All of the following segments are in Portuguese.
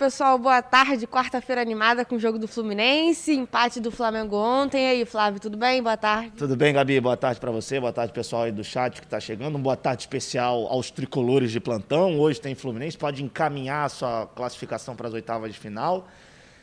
pessoal, boa tarde. Quarta-feira animada com o jogo do Fluminense, empate do Flamengo ontem. E aí, Flávio, tudo bem? Boa tarde. Tudo bem, Gabi? Boa tarde para você, boa tarde pessoal aí do chat que está chegando. Um boa tarde especial aos tricolores de plantão. Hoje tem Fluminense, pode encaminhar a sua classificação para as oitavas de final.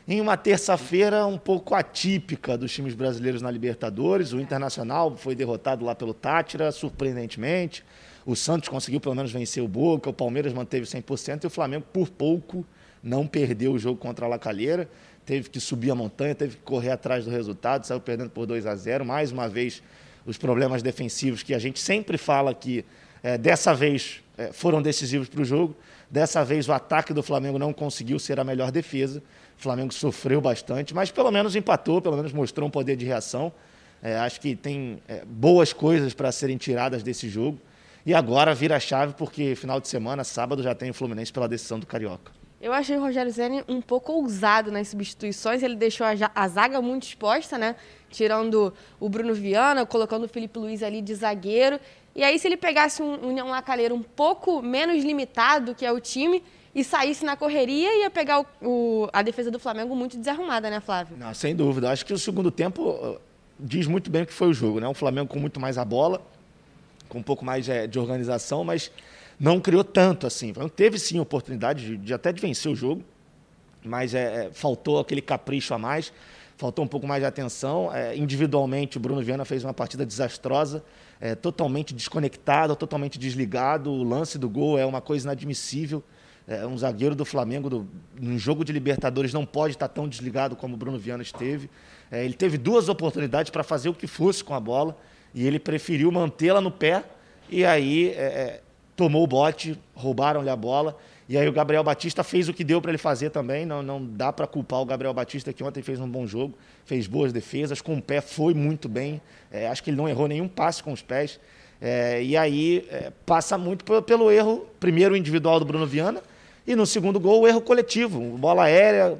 Em uma terça-feira um pouco atípica dos times brasileiros na Libertadores, o Internacional foi derrotado lá pelo Tátira, surpreendentemente. O Santos conseguiu pelo menos vencer o Boca, o Palmeiras manteve 100% e o Flamengo, por pouco, não perdeu o jogo contra a Lacalheira. Teve que subir a montanha, teve que correr atrás do resultado, saiu perdendo por 2 a 0. Mais uma vez, os problemas defensivos que a gente sempre fala que é, dessa vez é, foram decisivos para o jogo. Dessa vez, o ataque do Flamengo não conseguiu ser a melhor defesa. O Flamengo sofreu bastante, mas pelo menos empatou, pelo menos mostrou um poder de reação. É, acho que tem boas coisas para serem tiradas desse jogo. E agora vira a chave, porque final de semana, sábado, já tem o Fluminense pela decisão do Carioca. Eu achei o Rogério Zeni um pouco ousado nas substituições. Ele deixou a, zaga muito exposta, né? Tirando o Bruno Viana, colocando o Felipe Luiz ali de zagueiro. E aí, se ele pegasse um União Lacalheiro um pouco menos limitado, que é o time, e saísse na correria, ia pegar o, o, a defesa do Flamengo muito desarrumada, né, Flávio? Não, sem dúvida. Acho que o segundo tempo diz muito bem o que foi o jogo, né? O Flamengo com muito mais a bola, com um pouco mais é, de organização, mas não criou tanto assim. Teve sim oportunidade de, de até de vencer o jogo, mas é, é, faltou aquele capricho a mais, faltou um pouco mais de atenção. É, individualmente, o Bruno Viana fez uma partida desastrosa, é, totalmente desconectado, totalmente desligado. O lance do gol é uma coisa inadmissível. É, um zagueiro do Flamengo, do, num jogo de Libertadores, não pode estar tão desligado como o Bruno Viana esteve. É, ele teve duas oportunidades para fazer o que fosse com a bola e ele preferiu mantê-la no pé e aí é tomou o bote, roubaram-lhe a bola. E aí o Gabriel Batista fez o que deu para ele fazer também. Não, não dá para culpar o Gabriel Batista, que ontem fez um bom jogo, fez boas defesas, com o pé foi muito bem. É, acho que ele não errou nenhum passe com os pés. É, e aí é, passa muito pelo, erro, primeiro individual do Bruno Viana, e no segundo gol o erro coletivo. Bola aérea,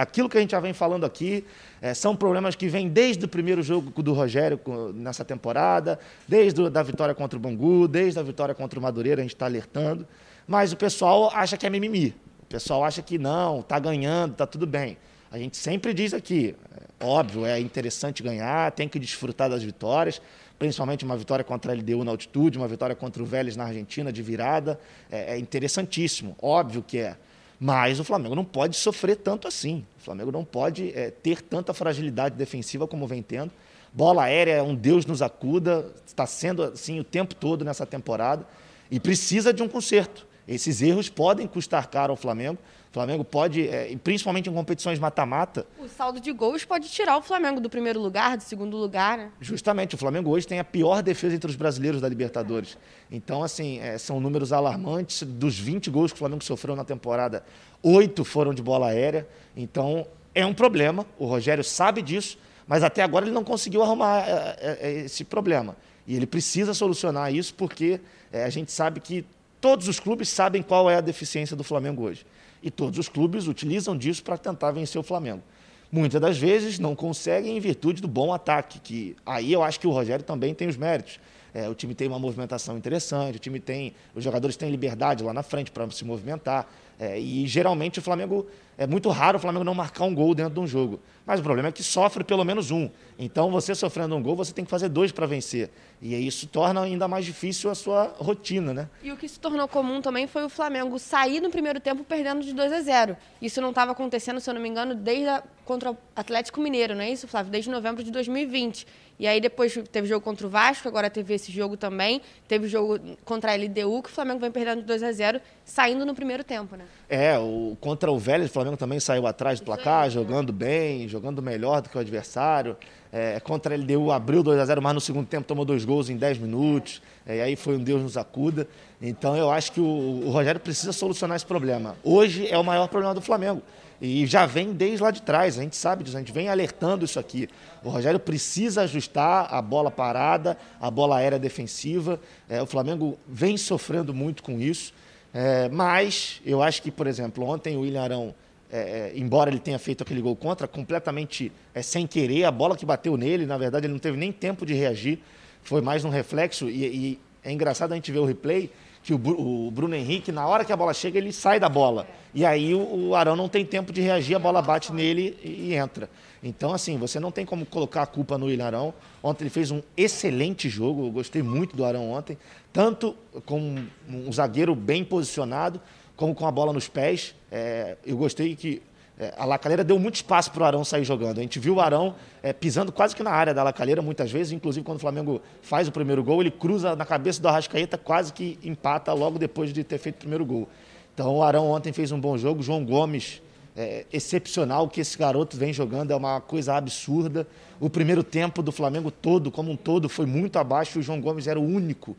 aquilo que a gente já vem falando aqui, é, são problemas que vêm desde o primeiro jogo do Rogério nessa temporada, desde a vitória contra o Bangu, desde a vitória contra o Madureira, a gente está alertando. Mas o pessoal acha que é mimimi. O pessoal acha que não, está ganhando, está tudo bem. A gente sempre diz aqui, é, óbvio, é interessante ganhar, tem que desfrutar das vitórias, principalmente uma vitória contra a LDU na altitude, uma vitória contra o Vélez na Argentina de virada. É, é interessantíssimo, óbvio que é. Mas o Flamengo não pode sofrer tanto assim. O Flamengo não pode é, ter tanta fragilidade defensiva como vem tendo. Bola aérea é um Deus nos acuda, está sendo assim o tempo todo nessa temporada e precisa de um conserto. Esses erros podem custar caro ao Flamengo. O Flamengo pode, é, principalmente em competições mata-mata. O saldo de gols pode tirar o Flamengo do primeiro lugar, do segundo lugar, né? Justamente, o Flamengo hoje tem a pior defesa entre os brasileiros da Libertadores. Então, assim, é, são números alarmantes. Dos 20 gols que o Flamengo sofreu na temporada, oito foram de bola aérea. Então, é um problema. O Rogério sabe disso, mas até agora ele não conseguiu arrumar é, é, é esse problema. E ele precisa solucionar isso porque é, a gente sabe que todos os clubes sabem qual é a deficiência do Flamengo hoje. E todos os clubes utilizam disso para tentar vencer o Flamengo. Muitas das vezes não conseguem em virtude do bom ataque, que aí eu acho que o Rogério também tem os méritos. É, o time tem uma movimentação interessante, o time tem. Os jogadores têm liberdade lá na frente para se movimentar. É, e geralmente o Flamengo. É muito raro o Flamengo não marcar um gol dentro de um jogo. Mas o problema é que sofre pelo menos um. Então, você sofrendo um gol, você tem que fazer dois para vencer. E isso torna ainda mais difícil a sua rotina, né? E o que se tornou comum também foi o Flamengo sair no primeiro tempo perdendo de 2 a 0. Isso não estava acontecendo, se eu não me engano, desde a, contra o Atlético Mineiro, não é isso, Flávio? Desde novembro de 2020. E aí depois teve jogo contra o Vasco, agora teve esse jogo também. Teve jogo contra a LDU, que o Flamengo vem perdendo de 2 a 0 saindo no primeiro tempo, né? É, o, contra o Vélez, o Flamengo também saiu atrás do placar, aí, jogando né? bem, jogando melhor do que o adversário. É, contra a LDU abriu 2 a 0 mas no segundo tempo tomou dois gols em 10 minutos. É, e aí foi um Deus nos acuda. Então eu acho que o, o Rogério precisa solucionar esse problema. Hoje é o maior problema do Flamengo. E já vem desde lá de trás, a gente sabe disso, a gente vem alertando isso aqui. O Rogério precisa ajustar a bola parada, a bola aérea defensiva. É, o Flamengo vem sofrendo muito com isso. É, mas eu acho que, por exemplo, ontem o William Arão, é, é embora ele tenha feito aquele gol contra, completamente é, sem querer, a bola que bateu nele, na verdade, ele não teve nem tempo de reagir, foi mais um reflexo. E, e é engraçado a gente ver o replay que o, o, Bruno Henrique, na hora que a bola chega, ele sai da bola. E aí o, o Arão não tem tempo de reagir, a bola bate nele e, e, entra. Então, assim, você não tem como colocar a culpa no Ilharão. Ontem ele fez um excelente jogo, eu gostei muito do Arão ontem, tanto com um zagueiro bem posicionado, como com a bola nos pés. É, eu gostei que é, a Lacalheira deu muito espaço para o Arão sair jogando. A gente viu o Arão é, pisando quase que na área da Lacalheira muitas vezes, inclusive quando o Flamengo faz o primeiro gol, ele cruza na cabeça do Arrascaeta, quase que empata logo depois de ter feito o primeiro gol. Então o Arão ontem fez um bom jogo, João Gomes é, excepcional, que esse garoto vem jogando é uma coisa absurda. O primeiro tempo do Flamengo todo, como um todo, foi muito abaixo o João Gomes era o único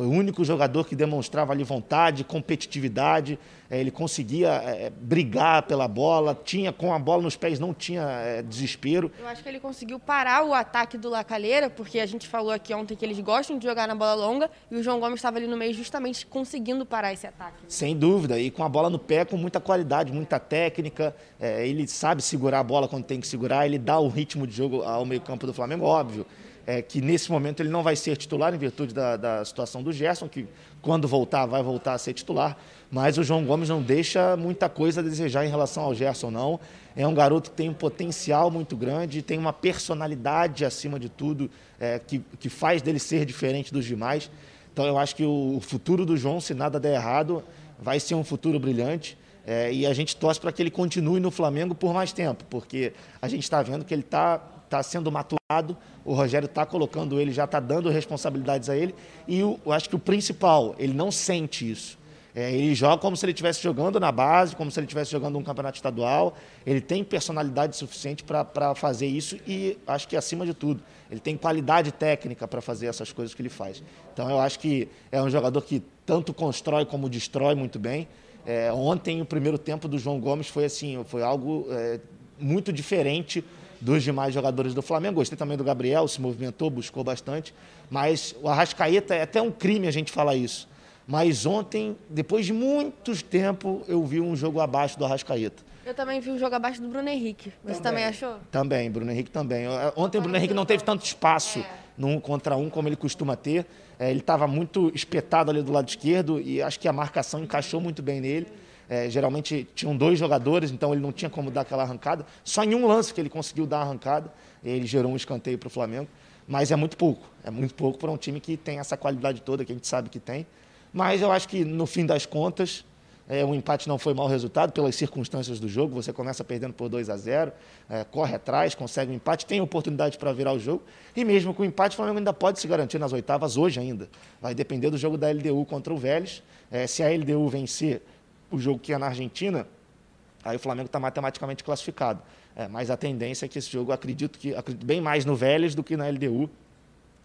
foi o único jogador que demonstrava ali vontade, competitividade. É, ele conseguia é, brigar pela bola, tinha com a bola nos pés, não tinha é, desespero. Eu acho que ele conseguiu parar o ataque do Lacalheira, porque a gente falou aqui ontem que eles gostam de jogar na bola longa e o João Gomes estava ali no meio justamente conseguindo parar esse ataque. Né? Sem dúvida, e com a bola no pé, com muita qualidade, muita técnica. É, ele sabe segurar a bola quando tem que segurar, ele dá o ritmo de jogo ao meio-campo do Flamengo, óbvio é, que nesse momento ele não vai ser titular em virtude da, da situação do Gerson, que quando voltar vai voltar a ser titular, mas o João Gomes não deixa muita coisa a desejar em relação ao Gerson, não. É um garoto que tem um potencial muito grande, tem uma personalidade acima de tudo, é, que, que faz dele ser diferente dos demais. Então eu acho que o futuro do João, se nada der errado, vai ser um futuro brilhante. É, e a gente torce para que ele continue no Flamengo por mais tempo, porque a gente está vendo que ele está está sendo maturado, o Rogério está colocando ele, já está dando responsabilidades a ele, e eu, eu, acho que o principal, ele não sente isso. É, ele joga como se ele estivesse jogando na base, como se ele estivesse jogando um campeonato estadual. Ele tem personalidade suficiente para fazer isso e acho que acima de tudo, ele tem qualidade técnica para fazer essas coisas que ele faz. Então eu acho que é um jogador que tanto constrói como destrói muito bem. É, ontem o primeiro tempo do João Gomes foi assim, foi algo é, muito diferente dos demais jogadores do Flamengo. Gostei também do Gabriel, se movimentou, buscou bastante. Mas o Arrascaeta, é até um crime a gente falar isso. Mas ontem, depois de muito tempo, eu vi um jogo abaixo do Arrascaeta. Eu também vi um jogo abaixo do Bruno Henrique. Você também, também achou? Também, Bruno Henrique também. Ontem o Bruno Henrique não teve tanto espaço é. num contra um como ele costuma ter. É, ele estava muito espetado ali do lado esquerdo e acho que a marcação encaixou muito bem nele. É, geralmente tinham dois jogadores, então ele não tinha como dar aquela arrancada. Só em um lance que ele conseguiu dar a arrancada, ele gerou um escanteio para o Flamengo. Mas é muito pouco, é muito pouco para um time que tem essa qualidade toda que a gente sabe que tem. Mas eu acho que no fim das contas, é, o empate não foi mau resultado pelas circunstâncias do jogo. Você começa perdendo por 2 a 0, é, corre atrás, consegue um empate, tem oportunidade para virar o jogo. E mesmo com o empate, o Flamengo ainda pode se garantir nas oitavas hoje ainda. Vai depender do jogo da LDU contra o Vélez. É, se a LDU vencer, o jogo que é na Argentina, aí o Flamengo está matematicamente classificado. É, mas a tendência é que esse jogo, acredito que acredito bem mais no Vélez do que na LDU.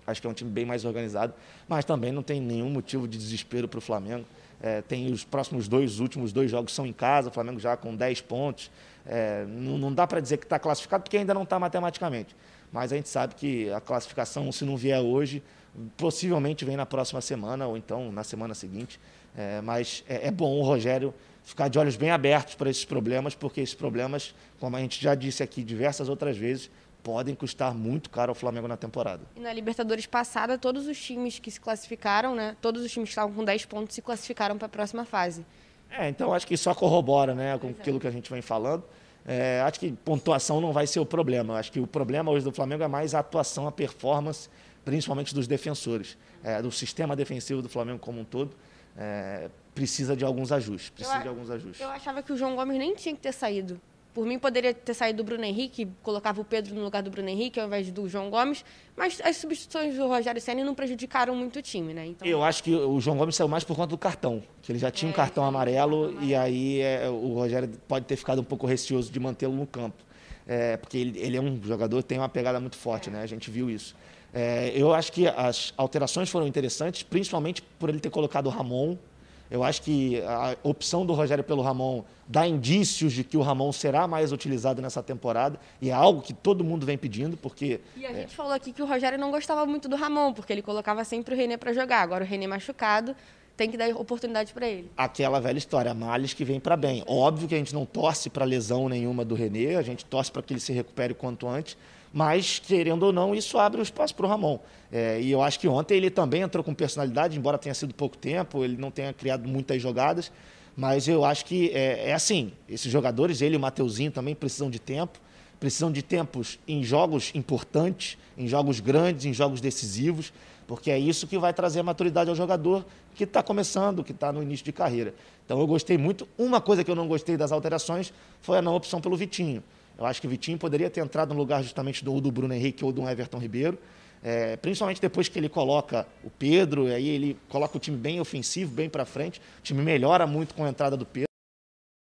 Acho que é um time bem mais organizado, mas também não tem nenhum motivo de desespero para o Flamengo. É, tem os próximos dois, os últimos dois jogos são em casa, o Flamengo já com 10 pontos. É, não, não, dá para dizer que está classificado, porque ainda não está matematicamente. Mas a gente sabe que a classificação, se não vier hoje, possivelmente vem na próxima semana ou então na semana seguinte. É, mas é, é, bom o Rogério ficar de olhos bem abertos para esses problemas, porque esses problemas, como a gente já disse aqui diversas outras vezes, podem custar muito caro ao Flamengo na temporada. E na Libertadores passada, todos os times que se classificaram, né, todos os times que estavam com 10 pontos se classificaram para a próxima fase. É, então acho que só corrobora né, com aquilo que a gente vem falando. É, acho que pontuação não vai ser o problema. Acho que o problema hoje do Flamengo é mais a atuação, a performance, principalmente dos defensores, é, do sistema defensivo do Flamengo como um todo é, precisa de alguns ajustes. Precisa eu, de alguns ajustes. Eu achava que o João Gomes nem tinha que ter saído. Por mim, poderia ter saído o Bruno Henrique, colocava o Pedro no lugar do Bruno Henrique ao invés do João Gomes, mas as substituições do Rogério Senna não prejudicaram muito o time, né? Então... Eu acho que o João Gomes saiu mais por conta do cartão, que ele já tinha é, um cartão amarelo, amarelo, e aí é, o Rogério pode ter ficado um pouco receoso de mantê-lo no campo. É, porque ele, ele, é um jogador que tem uma pegada muito forte, né? A gente viu isso. É, eu acho que as alterações foram interessantes, principalmente por ele ter colocado o Ramon eu acho que a opção do Rogério pelo Ramon dá indícios de que o Ramon será mais utilizado nessa temporada e é algo que todo mundo vem pedindo, porque... E a é... gente falou aqui que o Rogério não gostava muito do Ramon, porque ele colocava sempre o René para jogar. Agora o René machucado, tem que dar oportunidade para ele. Aquela velha história, males que vem para bem. Óbvio que a gente não torce para lesão nenhuma do René, a gente torce para que ele se recupere o quanto antes, mas, querendo ou não, isso abre o espaço para o Ramon. É, e eu acho que ontem ele também entrou com personalidade, embora tenha sido pouco tempo, ele não tenha criado muitas jogadas, mas eu acho que é, é assim, esses jogadores, ele e o Mateuzinho também precisam de tempo, precisam de tempos em jogos importantes, em jogos grandes, em jogos decisivos, porque é isso que vai trazer maturidade ao jogador que está começando, que está no início de carreira. Então eu gostei muito. Uma coisa que eu não gostei das alterações foi a não opção pelo Vitinho. Eu acho que Vitinho poderia ter entrado no lugar justamente do, do Bruno Henrique ou do Everton Ribeiro, é, principalmente depois que ele coloca o Pedro, aí ele coloca o time bem ofensivo, bem para frente. O time melhora muito com a entrada do Pedro.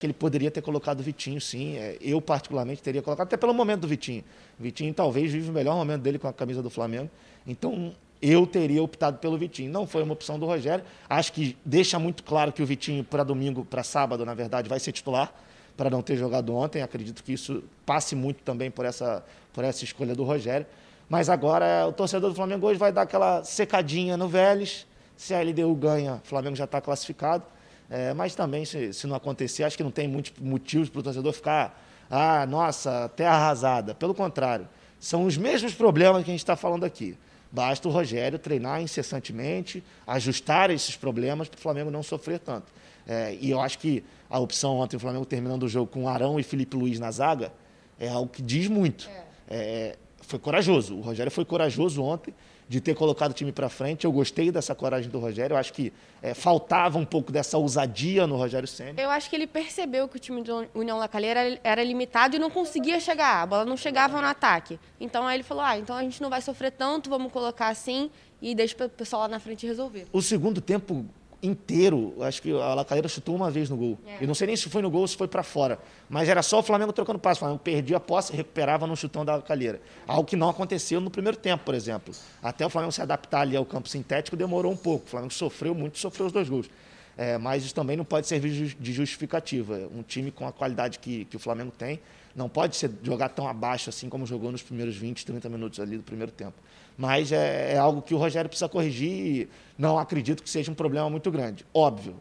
Ele poderia ter colocado o Vitinho, sim. É, eu, particularmente, teria colocado, até pelo momento do Vitinho. O Vitinho talvez vive o melhor momento dele com a camisa do Flamengo. Então, eu teria optado pelo Vitinho. Não foi uma opção do Rogério. Acho que deixa muito claro que o Vitinho, para domingo, para sábado, na verdade, vai ser titular, para não ter jogado ontem. Acredito que isso passe muito também por essa, por essa escolha do Rogério. Mas agora o torcedor do Flamengo hoje vai dar aquela secadinha no Vélez. Se a LDU ganha, o Flamengo já está classificado. É, mas também, se, se, não acontecer, acho que não tem muitos motivos para o torcedor ficar, ah, nossa, terra arrasada. Pelo contrário, são os mesmos problemas que a gente está falando aqui. Basta o Rogério treinar incessantemente, ajustar esses problemas para o Flamengo não sofrer tanto. É, e eu acho que a opção ontem, o Flamengo terminando o jogo com Arão e Felipe Luiz na zaga, é algo que diz muito. É. É, foi corajoso. O Rogério foi corajoso ontem de ter colocado o time para frente. Eu gostei dessa coragem do Rogério. Eu acho que é, faltava um pouco dessa ousadia no Rogério Senna. Eu acho que ele percebeu que o time do União La Calera era limitado e não conseguia chegar. A bola não chegava no ataque. Então aí ele falou: ah, então a gente não vai sofrer tanto, vamos colocar assim e deixa o pessoal lá na frente resolver. O segundo tempo inteiro, acho que a Lacaeira chutou uma vez no gol. É. Eu não sei nem se foi no gol ou se foi para fora. Mas era só o Flamengo trocando passo. O Flamengo perdia a posse e recuperava no chutão da Calheira. Algo que não aconteceu no primeiro tempo, por exemplo. Até o Flamengo se adaptar ali ao campo sintético demorou um pouco. O Flamengo sofreu muito, sofreu os dois gols. É, mas isso também não pode servir de justificativa. Um time com a qualidade que, que o Flamengo tem não pode ser, jogar tão abaixo assim como jogou nos primeiros 20, 30 minutos ali do primeiro tempo. Mas é, é algo que o Rogério precisa corrigir e não acredito que seja um problema muito grande. Óbvio,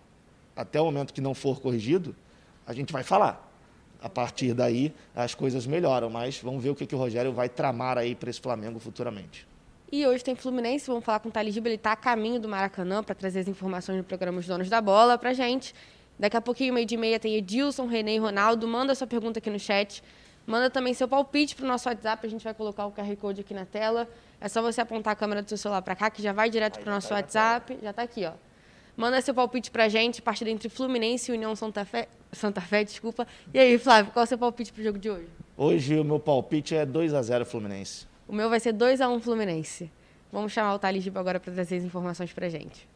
até o momento que não for corrigido, a gente vai falar. A partir daí, as coisas melhoram, mas vamos ver o que, que o Rogério vai tramar aí para esse Flamengo futuramente. E hoje tem Fluminense, vamos falar com o Thales ele está a caminho do Maracanã para trazer as informações do programa Os Donos da Bola para gente. Daqui a pouquinho, meio de meia, tem Edilson, René e Ronaldo. Manda sua pergunta aqui no chat. Manda também seu palpite para o nosso WhatsApp, a gente vai colocar o QR Code aqui na tela. É só você apontar a câmera do seu celular para cá, que já vai direto para o nosso WhatsApp. Já está aqui, ó. Manda seu palpite para a gente, partida entre Fluminense e União Santa Fé. Santa Fé, desculpa. E aí, Flávio, qual é o seu palpite para o jogo de hoje? Hoje o meu palpite é 2 a 0 Fluminense. O meu vai ser 2 a 1 Fluminense. Vamos chamar o Thales agora para trazer as informações para gente.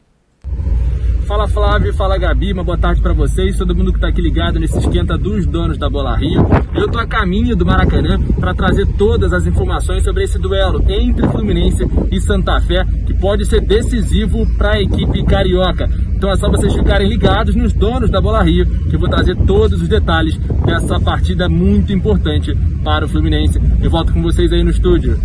Fala Flávio, fala Gabi, uma boa tarde para vocês, todo mundo que tá aqui ligado nesse esquenta dos donos da Bola Rio. Eu tô a caminho do Maracanã para trazer todas as informações sobre esse duelo entre Fluminense e Santa Fé, que pode ser decisivo para a equipe carioca. Então é só vocês ficarem ligados nos donos da Bola Rio, que eu vou trazer todos os detalhes dessa partida muito importante para o Fluminense. Eu volto com vocês aí no estúdio.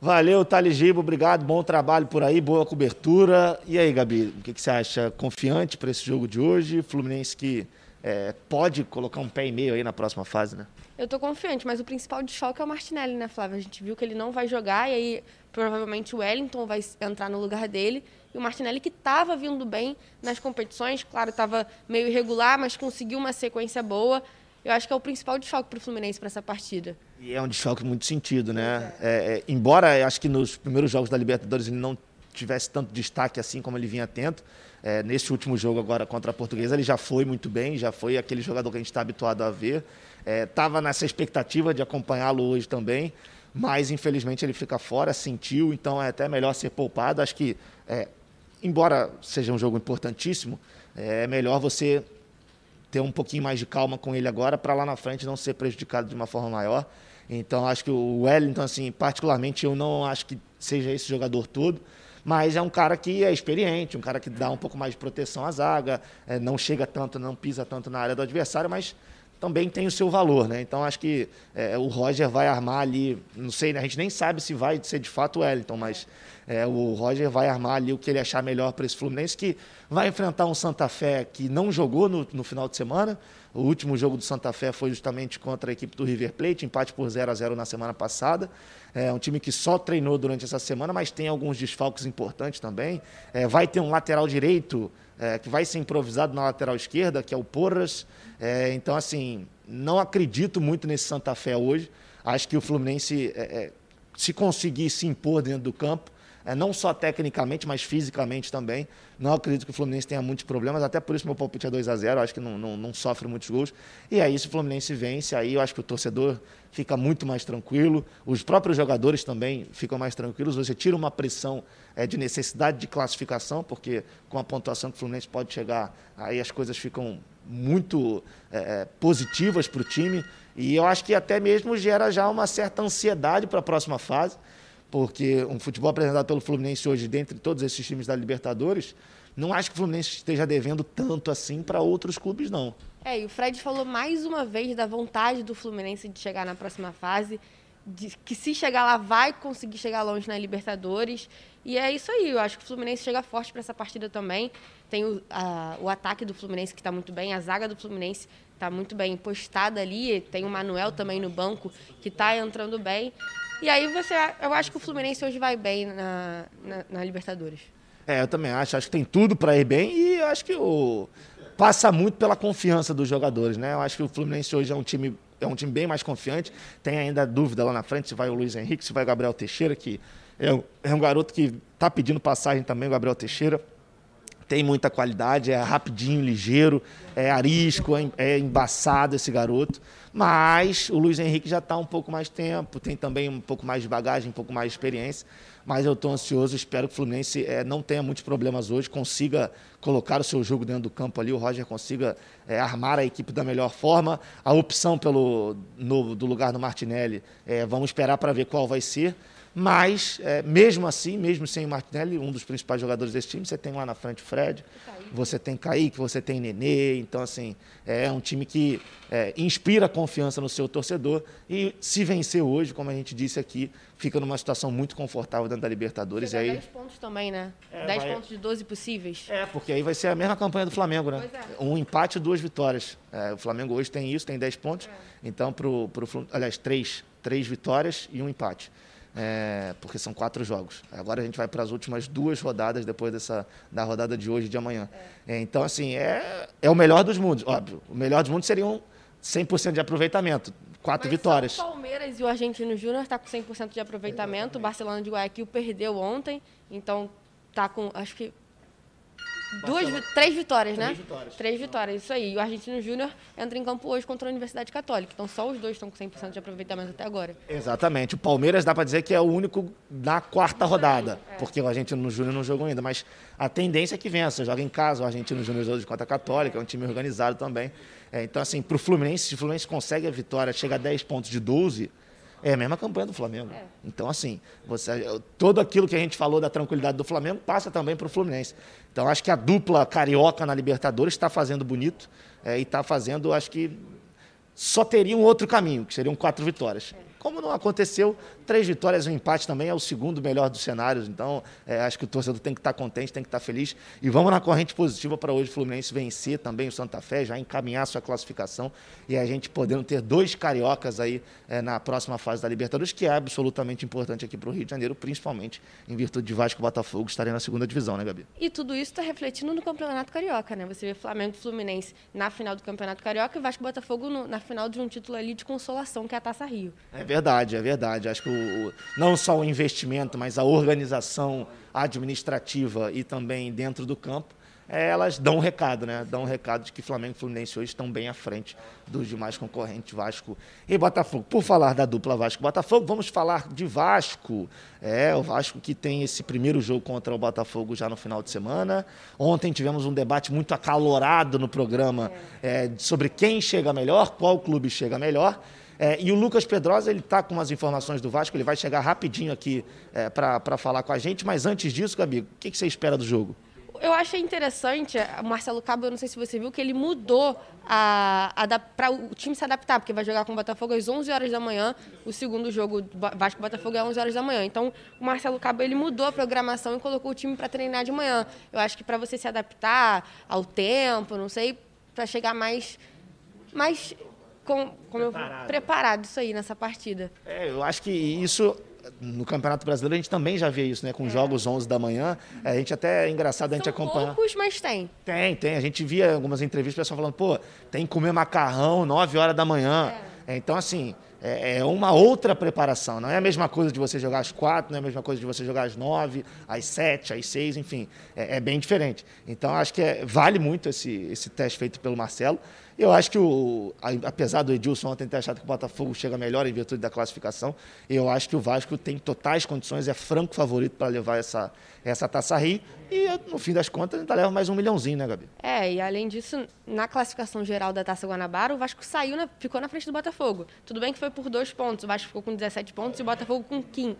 Valeu, Thales Gibo, obrigado, bom trabalho por aí, boa cobertura. E aí, Gabi, o que, que você acha? Confiante para esse jogo de hoje? Fluminense que é, pode colocar um pé e meio aí na próxima fase, né? Eu tô confiante, mas o principal de choque é o Martinelli, né, Flávia? A gente viu que ele não vai jogar e aí provavelmente o Wellington vai entrar no lugar dele. E o Martinelli, que estava vindo bem nas competições, claro, estava meio irregular, mas conseguiu uma sequência boa eu acho que é o principal desfalque para o Fluminense para essa partida. E é um desfalque muito sentido, né? É. É, embora acho que nos primeiros jogos da Libertadores ele não tivesse tanto destaque assim como ele vinha tendo, é, nesse último jogo agora contra a Portuguesa ele já foi muito bem, já foi aquele jogador que a gente está habituado a ver. Estava é, nessa expectativa de acompanhá-lo hoje também, mas infelizmente ele fica fora, sentiu, então é até melhor ser poupado. Acho que, é, embora seja um jogo importantíssimo, é melhor você ter um pouquinho mais de calma com ele agora para lá na frente não ser prejudicado de uma forma maior. Então acho que o Wellington, assim, particularmente, eu não acho que seja esse jogador todo, mas é um cara que é experiente, um cara que dá um pouco mais de proteção à zaga, é, não chega tanto, não pisa tanto na área do adversário, mas também tem o seu valor, né? Então acho que é, o Roger vai armar ali, não sei, né? a gente nem sabe se vai ser de fato o Wellington, mas é, o Roger vai armar ali o que ele achar melhor para esse Fluminense, que vai enfrentar um Santa Fé que não jogou no, no final de semana. O último jogo do Santa Fé foi justamente contra a equipe do River Plate, empate por 0 a 0 na semana passada. É um time que só treinou durante essa semana, mas tem alguns desfalques importantes também. É, vai ter um lateral direito é, que vai ser improvisado na lateral esquerda, que é o Porras. É, então, assim, não acredito muito nesse Santa Fé hoje. Acho que o Fluminense, é, é, se conseguir se impor dentro do campo, é, não só tecnicamente, mas fisicamente também. Não acredito que o Fluminense tenha muitos problemas, até por isso meu palpite é 2 a 0 acho que não, não, não, sofre muitos gols. E aí, se o Fluminense vence, aí eu acho que o torcedor fica muito mais tranquilo, os próprios jogadores também ficam mais tranquilos, você tira uma pressão é, de necessidade de classificação, porque com a pontuação que o Fluminense pode chegar, aí as coisas ficam muito é, é positivas para o time. E eu acho que até mesmo gera já uma certa ansiedade para a próxima fase porque um futebol apresentado pelo Fluminense hoje, dentre todos esses times da Libertadores, não acho que o Fluminense esteja devendo tanto assim para outros clubes, não. É, e o Fred falou mais uma vez da vontade do Fluminense de chegar na próxima fase, de que se chegar lá vai conseguir chegar longe na Libertadores. E é isso aí, eu acho que o Fluminense chega forte para essa partida também. Tem o, a, o ataque do Fluminense que está muito bem, a zaga do Fluminense está muito bem postada ali, tem o Manuel também no banco que está entrando bem. E aí você, eu acho que o Fluminense hoje vai bem na, na, na Libertadores. É, eu também acho. Acho que tem tudo para ir bem e acho que o passa muito pela confiança dos jogadores, né? Eu acho que o Fluminense hoje é um time é um time bem mais confiante. Tem ainda dúvida lá na frente se vai o Luiz Henrique, se vai o Gabriel Teixeira, que é um, é um garoto que está pedindo passagem também, o Gabriel Teixeira. Tem muita qualidade, é rapidinho, ligeiro, é arisco, é, é embaçado esse garoto. Mas o Luiz Henrique já está um pouco mais tempo, tem também um pouco mais de bagagem, um pouco mais de experiência. Mas eu estou ansioso, espero que o Fluminense é, não tenha muitos problemas hoje, consiga colocar o seu jogo dentro do campo ali, o Roger consiga é, armar a equipe da melhor forma. A opção pelo no, do lugar do Martinelli, é, vamos esperar para ver qual vai ser. Mas, é, mesmo assim, mesmo sem o Martinelli, um dos principais jogadores desse time, você tem lá na frente o Fred, você tem Kaique, você tem Nenê. Então, assim, é um time que é, inspira confiança no seu torcedor. E se vencer hoje, como a gente disse aqui, fica numa situação muito confortável dentro da Libertadores. Você e aí... 10 pontos também, né? É, 10 vai... pontos de 12 possíveis. É, porque aí vai ser a mesma campanha do Flamengo, né? É. Um empate e duas vitórias. É, o Flamengo hoje tem isso, tem 10 pontos. É. Então, para o. Aliás, três, três vitórias e um empate é, porque são quatro jogos. Agora a gente vai para as últimas duas rodadas depois dessa da rodada de hoje e de amanhã. É. É, então, assim, é, é o melhor dos mundos. Óbvio, o melhor dos mundos seriam 100% de aproveitamento. Quatro Mas vitórias. o Palmeiras e o Argentino Júnior está com 100% de aproveitamento. O Barcelona de Guayaquil perdeu ontem, então está com, acho que Duas, três vitórias, né? Três vitórias. Três vitórias, isso aí. E o Argentino Júnior entra em campo hoje contra a Universidade Católica. Então só os dois estão com 100% de aproveitamento até agora. Exatamente. O Palmeiras dá para dizer que é o único na quarta rodada, é. porque o Argentino Júnior não jogou ainda. Mas a tendência é que vença. Joga em casa, o Argentino Júnior joga contra a Católica, é um time organizado também. É, então, assim, para o Fluminense, se o Fluminense consegue a vitória, chega a 10 pontos de 12 é a mesma campanha do Flamengo. É. Então, assim, você, todo aquilo que a gente falou da tranquilidade do Flamengo passa também para o Fluminense. Então, acho que a dupla carioca na Libertadores está fazendo bonito é, e está fazendo, acho que só teria um outro caminho, que seriam quatro vitórias. É. Como não aconteceu, três vitórias e um empate também é o segundo melhor dos cenários. Então, é, acho que o torcedor tem que estar contente, tem que estar feliz. E vamos na corrente positiva para hoje o Fluminense vencer também o Santa Fé, já encaminhar sua classificação e a gente podendo ter dois cariocas aí é, na próxima fase da Libertadores, que é absolutamente importante aqui para o Rio de Janeiro, principalmente em virtude de Vasco e Botafogo estarem na segunda divisão, né, Gabi? E tudo isso está refletindo no Campeonato Carioca, né? Você vê Flamengo e Fluminense na final do Campeonato Carioca e Vasco e Botafogo no, na final de um título ali de consolação, que é a Taça Rio. É verdade, é verdade. Acho que o, não só o investimento, mas a organização administrativa e também dentro do campo, é, elas dão um recado, né? Dão um recado de que Flamengo e Fluminense hoje estão bem à frente dos demais concorrentes Vasco e Botafogo. Por falar da dupla Vasco Botafogo, vamos falar de Vasco. É, o Vasco que tem esse primeiro jogo contra o Botafogo já no final de semana. Ontem tivemos um debate muito acalorado no programa é, sobre quem chega melhor, qual clube chega melhor. É, e o Lucas Pedrosa, ele está com as informações do Vasco, ele vai chegar rapidinho aqui é, para falar com a gente. Mas antes disso, Gabi, o que, que você espera do jogo? eu achei interessante, o Marcelo Cabo, eu não sei se você viu, que ele mudou para o time se adaptar, porque vai jogar com o Botafogo às 11 horas da manhã, o segundo jogo Vasco-Botafogo é às 11 horas da manhã. Então, o Marcelo Cabo ele mudou a programação e colocou o time para treinar de manhã. Eu acho que para você se adaptar ao tempo, não sei, para chegar mais, mais com, preparado. Eu, preparado isso aí nessa partida. É, eu acho que isso no Campeonato Brasileiro a gente também já vê isso, né? Com é. jogos 11 da manhã. A gente até é engraçado a gente acompanhar. poucos, mas tem. Tem, tem. A gente via algumas entrevistas, o pessoal falando, pô, tem que comer macarrão 9 horas da manhã. É. Então, assim, é, é uma outra preparação. Não é a mesma coisa de você jogar às quatro, não é a mesma coisa de você jogar às nove, às sete, às seis, enfim. É, é bem diferente. Então, acho que é, vale muito esse, esse teste feito pelo Marcelo. Eu acho que, o, apesar do Edilson ontem ter achado que o Botafogo chega melhor em virtude da classificação, eu acho que o Vasco tem totais condições, é franco favorito para levar essa, essa taça Rio. E, no fim das contas, ainda leva mais um milhãozinho, né, Gabi? É, e além disso, na classificação geral da Taça Guanabara, o Vasco saiu, na, ficou na frente do Botafogo. Tudo bem que foi por dois pontos, o Vasco ficou com 17 pontos e o Botafogo com 15,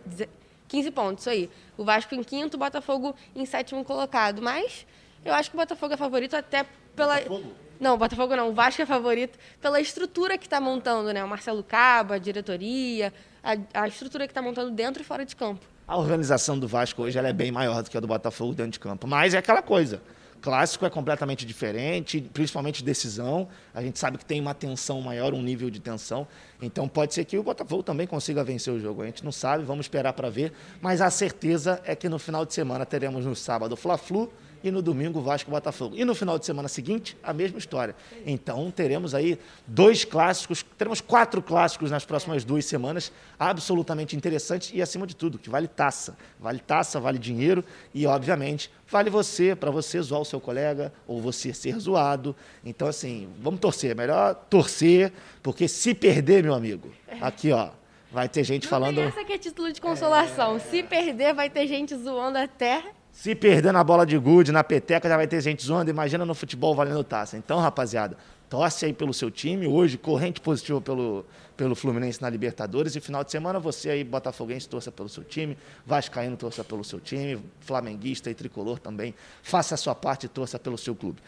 15 pontos, isso aí. O Vasco em quinto, o Botafogo em sétimo colocado. Mas eu acho que o Botafogo é favorito até pela... Botafogo? Não, o Botafogo não. O Vasco é favorito pela estrutura que está montando, né? O Marcelo Cabo, a diretoria, a, a estrutura que está montando dentro e fora de campo. A organização do Vasco hoje é bem maior do que a do Botafogo dentro de campo. Mas é aquela coisa. Clássico é completamente diferente, principalmente decisão. A gente sabe que tem uma tensão maior, um nível de tensão. Então pode ser que o Botafogo também consiga vencer o jogo. A gente não sabe, vamos esperar para ver. Mas a certeza é que no final de semana teremos no sábado o Fla-Flu e no domingo Vasco e Botafogo. E no final de semana seguinte, a mesma história. Então teremos aí dois clássicos, teremos quatro clássicos nas próximas duas semanas, absolutamente interessantes e acima de tudo, que vale taça. Vale taça, vale dinheiro e, obviamente, vale você, para você zoar o seu colega ou você ser zoado. Então, assim, vamos torcer. É melhor torcer, porque se perder, meu amigo, aqui, ó. Vai ter gente Não falando. Essa que é título de consolação. É... Se perder, vai ter gente zoando até se perder na bola de gude, na peteca, já vai ter gente zoando. Imagina no futebol valendo taça. Então, rapaziada, torce aí pelo seu time. Hoje, corrente positiva pelo, pelo Fluminense na Libertadores. E final de semana, você aí, botafoguense, torça pelo seu time. Vascaíno, torça pelo seu time. Flamenguista e tricolor também. Faça a sua parte e torça pelo seu clube.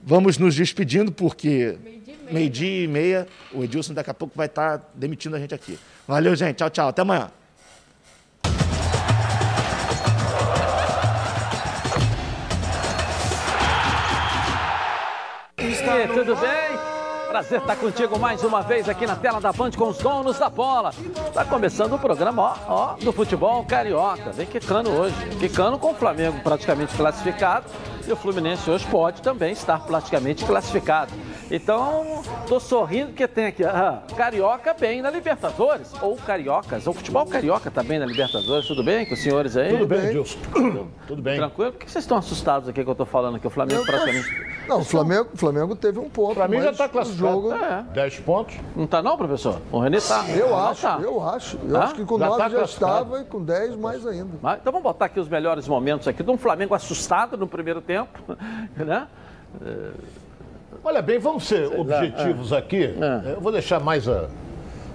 Vamos nos despedindo, porque meio-dia e meia, o Edilson daqui a pouco vai estar demitindo a gente aqui. Valeu, gente. Tchau, tchau. Até amanhã. Tudo bem? Prazer estar contigo mais uma vez aqui na tela da Band com os donos da bola. Está começando o programa, ó, ó, do futebol carioca. Vem quicando hoje. Quicando com o Flamengo praticamente classificado. E o Fluminense hoje pode também estar praticamente classificado. Então, tô sorrindo porque tem aqui ah, Carioca bem na Libertadores, ou Cariocas, ou futebol carioca tá bem na Libertadores. Tudo bem com os senhores aí? Tudo bem, Gilson. Tudo bem. Tranquilo? Por que vocês estão assustados aqui que eu tô falando que o Flamengo praticamente... Não, o Flamengo, Flamengo teve um ponto. Para mim já está classificado. Jogo... É. 10 pontos. Não tá não, professor? O René tá. Eu acho, tá. eu acho. Eu acho que com 9 já, tá já estava e com 10 mais ainda. Mas, então vamos botar aqui os melhores momentos aqui de um Flamengo assustado no primeiro tempo, né? Olha bem, vamos ser objetivos é. aqui. É. Eu vou deixar mais a.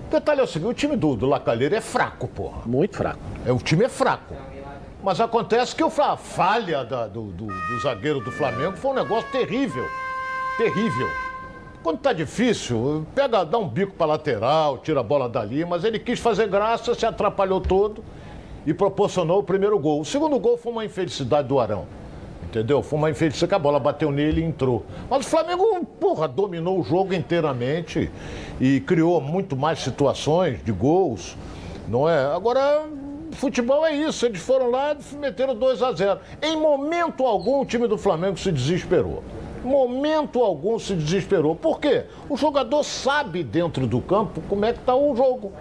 O detalhe é o seguinte: o time do, do Lacalheira é fraco, porra. Muito fraco. É, o time é fraco. Mas acontece que a falha da, do, do, do zagueiro do Flamengo foi um negócio terrível. Terrível. Quando tá difícil, pega, dá um bico para lateral, tira a bola dali, mas ele quis fazer graça, se atrapalhou todo e proporcionou o primeiro gol. O segundo gol foi uma infelicidade do Arão. Entendeu? Foi uma infelicidade que a bola bateu nele e entrou. Mas o Flamengo, porra, dominou o jogo inteiramente e criou muito mais situações de gols, não é? Agora, futebol é isso. Eles foram lá e meteram 2 a 0 Em momento algum, o time do Flamengo se desesperou. Momento algum se desesperou. Por quê? O jogador sabe dentro do campo como é que está o jogo.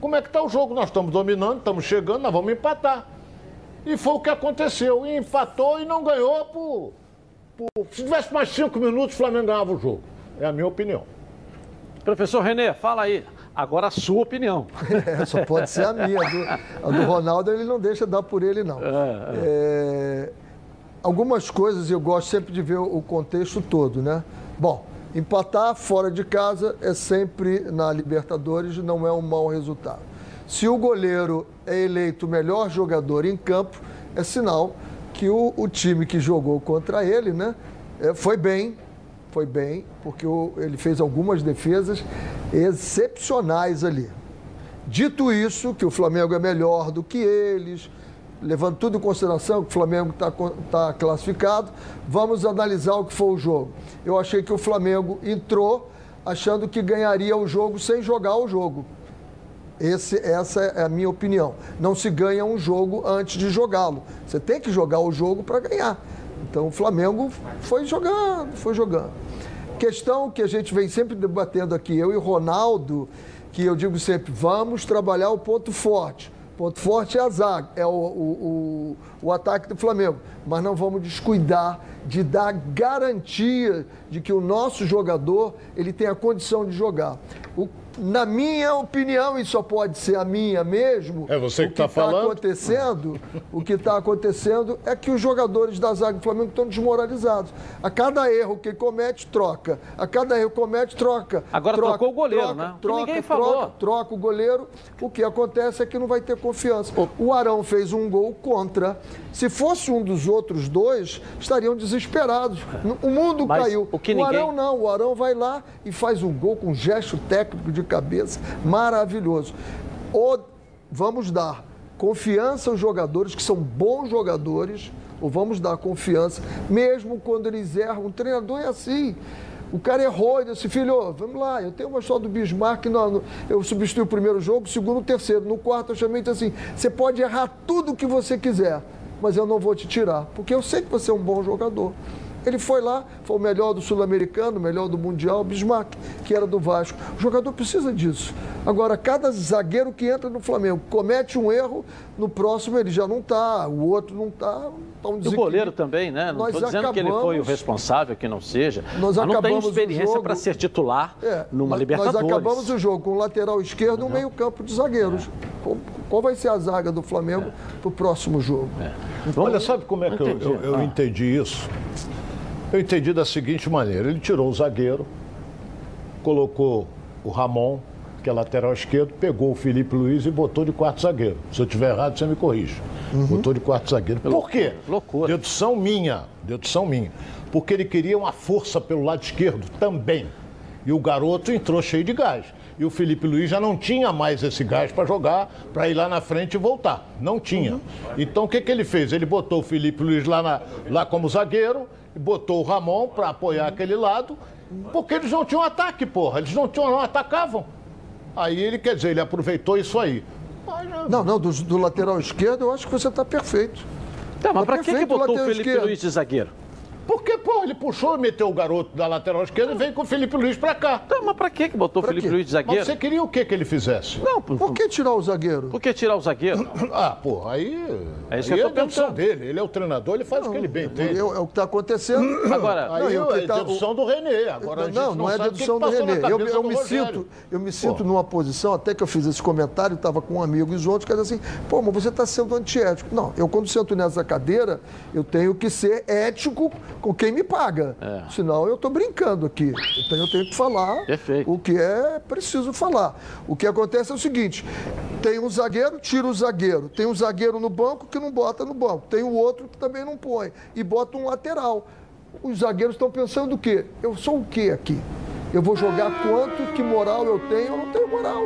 Como é que está o jogo? Nós estamos dominando, estamos chegando, nós vamos empatar. E foi o que aconteceu. E empatou e não ganhou por, por... Se tivesse mais cinco minutos, o Flamengo ganhava o jogo. É a minha opinião. Professor Renê, fala aí. Agora a sua opinião. É, só pode ser a minha. A do, a do Ronaldo ele não deixa dar por ele, não. É, é. É, algumas coisas eu gosto sempre de ver o contexto todo, né? Bom, empatar fora de casa é sempre na Libertadores, não é um mau resultado. Se o goleiro é eleito o melhor jogador em campo, é sinal que o, o time que jogou contra ele, né, é, foi bem, foi bem, porque o, ele fez algumas defesas excepcionais ali. Dito isso, que o Flamengo é melhor do que eles, levando tudo em consideração que o Flamengo está tá classificado, vamos analisar o que foi o jogo. Eu achei que o Flamengo entrou achando que ganharia o jogo sem jogar o jogo. Esse, essa é a minha opinião. Não se ganha um jogo antes de jogá-lo. Você tem que jogar o jogo para ganhar. Então o Flamengo foi jogando, foi jogando. Questão que a gente vem sempre debatendo aqui, eu e o Ronaldo, que eu digo sempre, vamos trabalhar o ponto forte. Ponto forte é a zaga, é o, o, o, o, ataque do Flamengo. Mas não vamos descuidar de dar garantia de que o nosso jogador ele tem a condição de jogar. O na minha opinião, e só pode ser a minha mesmo. É você que está tá falando. Acontecendo, o que está acontecendo é que os jogadores da zaga do Flamengo estão desmoralizados. A cada erro que comete, troca. A cada erro que comete, troca. Agora troca, trocou o goleiro, troca, né? Troca, ninguém troca, falou. troca o goleiro. O que acontece é que não vai ter confiança. O Arão fez um gol contra. Se fosse um dos outros dois, estariam desesperados. O mundo Mas caiu. O, que o ninguém... Arão não. O Arão vai lá e faz um gol com gesto técnico de cabeça maravilhoso. O, vamos dar confiança aos jogadores que são bons jogadores, ou vamos dar confiança, mesmo quando eles erram. O treinador é assim. O cara errou e disse, filho, vamos lá, eu tenho uma história do Bismarck, não, eu substituí o primeiro jogo, o segundo, o terceiro. No quarto eu chamei e disse assim, você pode errar tudo o que você quiser, mas eu não vou te tirar, porque eu sei que você é um bom jogador. Ele foi lá, foi o melhor do Sul-Americano, o melhor do Mundial, Bismarck, que era do Vasco. O jogador precisa disso. Agora, cada zagueiro que entra no Flamengo comete um erro, no próximo ele já não está, o outro não está. Tá um e o goleiro também, né? Não estou dizendo que ele foi o responsável, que não seja. Nós mas não tem experiência para ser titular é, numa nós, Libertadores. Nós acabamos o jogo com o lateral esquerdo e um meio campo de zagueiros. É. Qual vai ser a zaga do Flamengo é. para o próximo jogo? É. Olha, sabe como é que eu, eu, eu ah. entendi isso? Eu entendi da seguinte maneira: ele tirou o zagueiro, colocou o Ramon, que é lateral esquerdo, pegou o Felipe Luiz e botou de quarto zagueiro. Se eu estiver errado, você me corrige. Uhum. Botou de quarto zagueiro. Por quê? Loucura. Dedução minha. Dedução minha. Porque ele queria uma força pelo lado esquerdo também. E o garoto entrou cheio de gás. E o Felipe Luiz já não tinha mais esse gás para jogar, para ir lá na frente e voltar. Não tinha. Uhum. Então o que, que ele fez? Ele botou o Felipe Luiz lá, na, lá como zagueiro botou o Ramon para apoiar aquele lado, porque eles não tinham ataque, porra. Eles não, tinham, não atacavam. Aí ele, quer dizer, ele aproveitou isso aí. Não, não, do, do lateral esquerdo eu acho que você está perfeito. Tá, mas tá para que, que botou o Felipe esquerdo. Luiz de zagueiro? Porque, pô, ele puxou, meteu o garoto da lateral esquerda e veio com o Felipe Luiz pra cá. Tá, mas pra que botou o Felipe quê? Luiz de zagueiro? Mas você queria o que que ele fizesse? Não, por, por que tirar o zagueiro? Por que tirar o zagueiro? ah, pô, aí. É isso aí que eu tô é pensando. dele. Ele é o treinador, ele faz não, o que ele bem tem. É, é o que tá acontecendo. Agora, aí não, é tá, dedução o... do Renê. Agora não, não, não, é dedução do Renê. Eu, eu me sinto, eu me sinto numa posição, até que eu fiz esse comentário, estava com um amigo e os outros, que assim, pô, mas você está sendo antiético. Não, eu quando sento nessa cadeira, eu tenho que ser ético com quem me paga. É. Senão eu estou brincando aqui. Então eu tenho que falar Perfeito. o que é preciso falar. O que acontece é o seguinte: tem um zagueiro, tira o zagueiro. Tem um zagueiro no banco que não bota no banco. Tem o outro que também não põe. E bota um lateral. Os zagueiros estão pensando o quê? Eu sou o quê aqui? Eu vou jogar quanto, que moral eu tenho? Eu não tenho moral.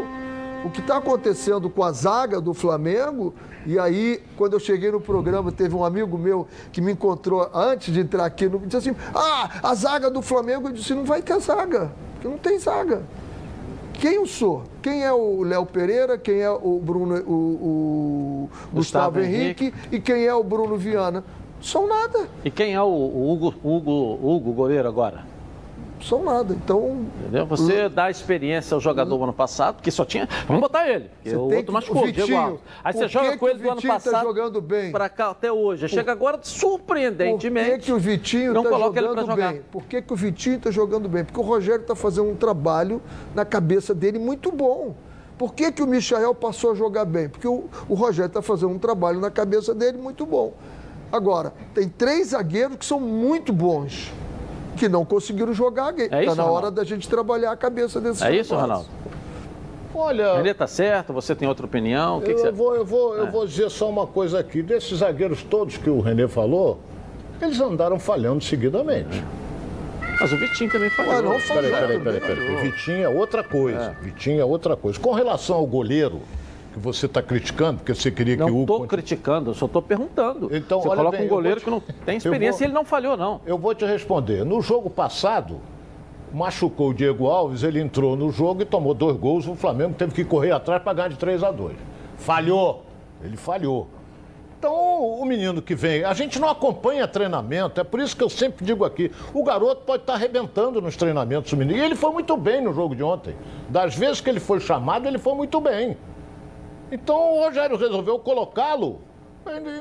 O que está acontecendo com a zaga do Flamengo, e aí, quando eu cheguei no programa, teve um amigo meu que me encontrou antes de entrar aqui, no, disse assim: Ah, a zaga do Flamengo. Eu disse: Não vai ter zaga, porque não tem zaga. Quem eu sou? Quem é o Léo Pereira? Quem é o Bruno, o, o Gustavo, Gustavo Henrique. Henrique? E quem é o Bruno Viana? São nada. E quem é o Hugo, Hugo, Hugo goleiro agora? São nada. Então. Entendeu? Você uh, dá experiência ao jogador do ano passado, que só tinha. Vamos botar ele. Você o outro machucou, o Vitinho, Aí você joga com ele do ano tá passado. Tá jogando bem? Pra cá até hoje. Por, Chega agora surpreendentemente. Por que, que o Vitinho não tá coloca jogando ele pra jogar. bem? Por que, que o Vitinho está jogando bem? Porque o Rogério está fazendo um trabalho na cabeça dele muito bom. Por que, que o Michael passou a jogar bem? Porque o, o Rogério está fazendo um trabalho na cabeça dele muito bom. Agora, tem três zagueiros que são muito bons que não conseguiram jogar. Está é na hora Ronaldo? da gente trabalhar a cabeça desses É isso, Ronaldo? Olha, Renê tá certo, você tem outra opinião? O que eu, que você... vou, eu, vou, eu vou dizer só uma coisa aqui. Desses zagueiros todos que o Renê falou, eles andaram falhando seguidamente. Mas o Vitinho também falou. Ué, não Peraí, peraí, peraí, peraí. Vitinho é outra coisa. Vitinho é outra coisa. Com relação ao goleiro, que você está criticando, porque você queria que o Não estou criticando, eu só estou perguntando. Então, você olha coloca bem, um goleiro te- que não tem experiência vou- e ele não falhou, não. Eu vou te responder. No jogo passado, machucou o Diego Alves, ele entrou no jogo e tomou dois gols. O Flamengo teve que correr atrás para ganhar de 3 a 2 Falhou. Ele falhou. Então, o menino que vem, a gente não acompanha treinamento, é por isso que eu sempre digo aqui: o garoto pode estar arrebentando nos treinamentos, o menino. E ele foi muito bem no jogo de ontem. Das vezes que ele foi chamado, ele foi muito bem. Então o Rogério resolveu colocá-lo.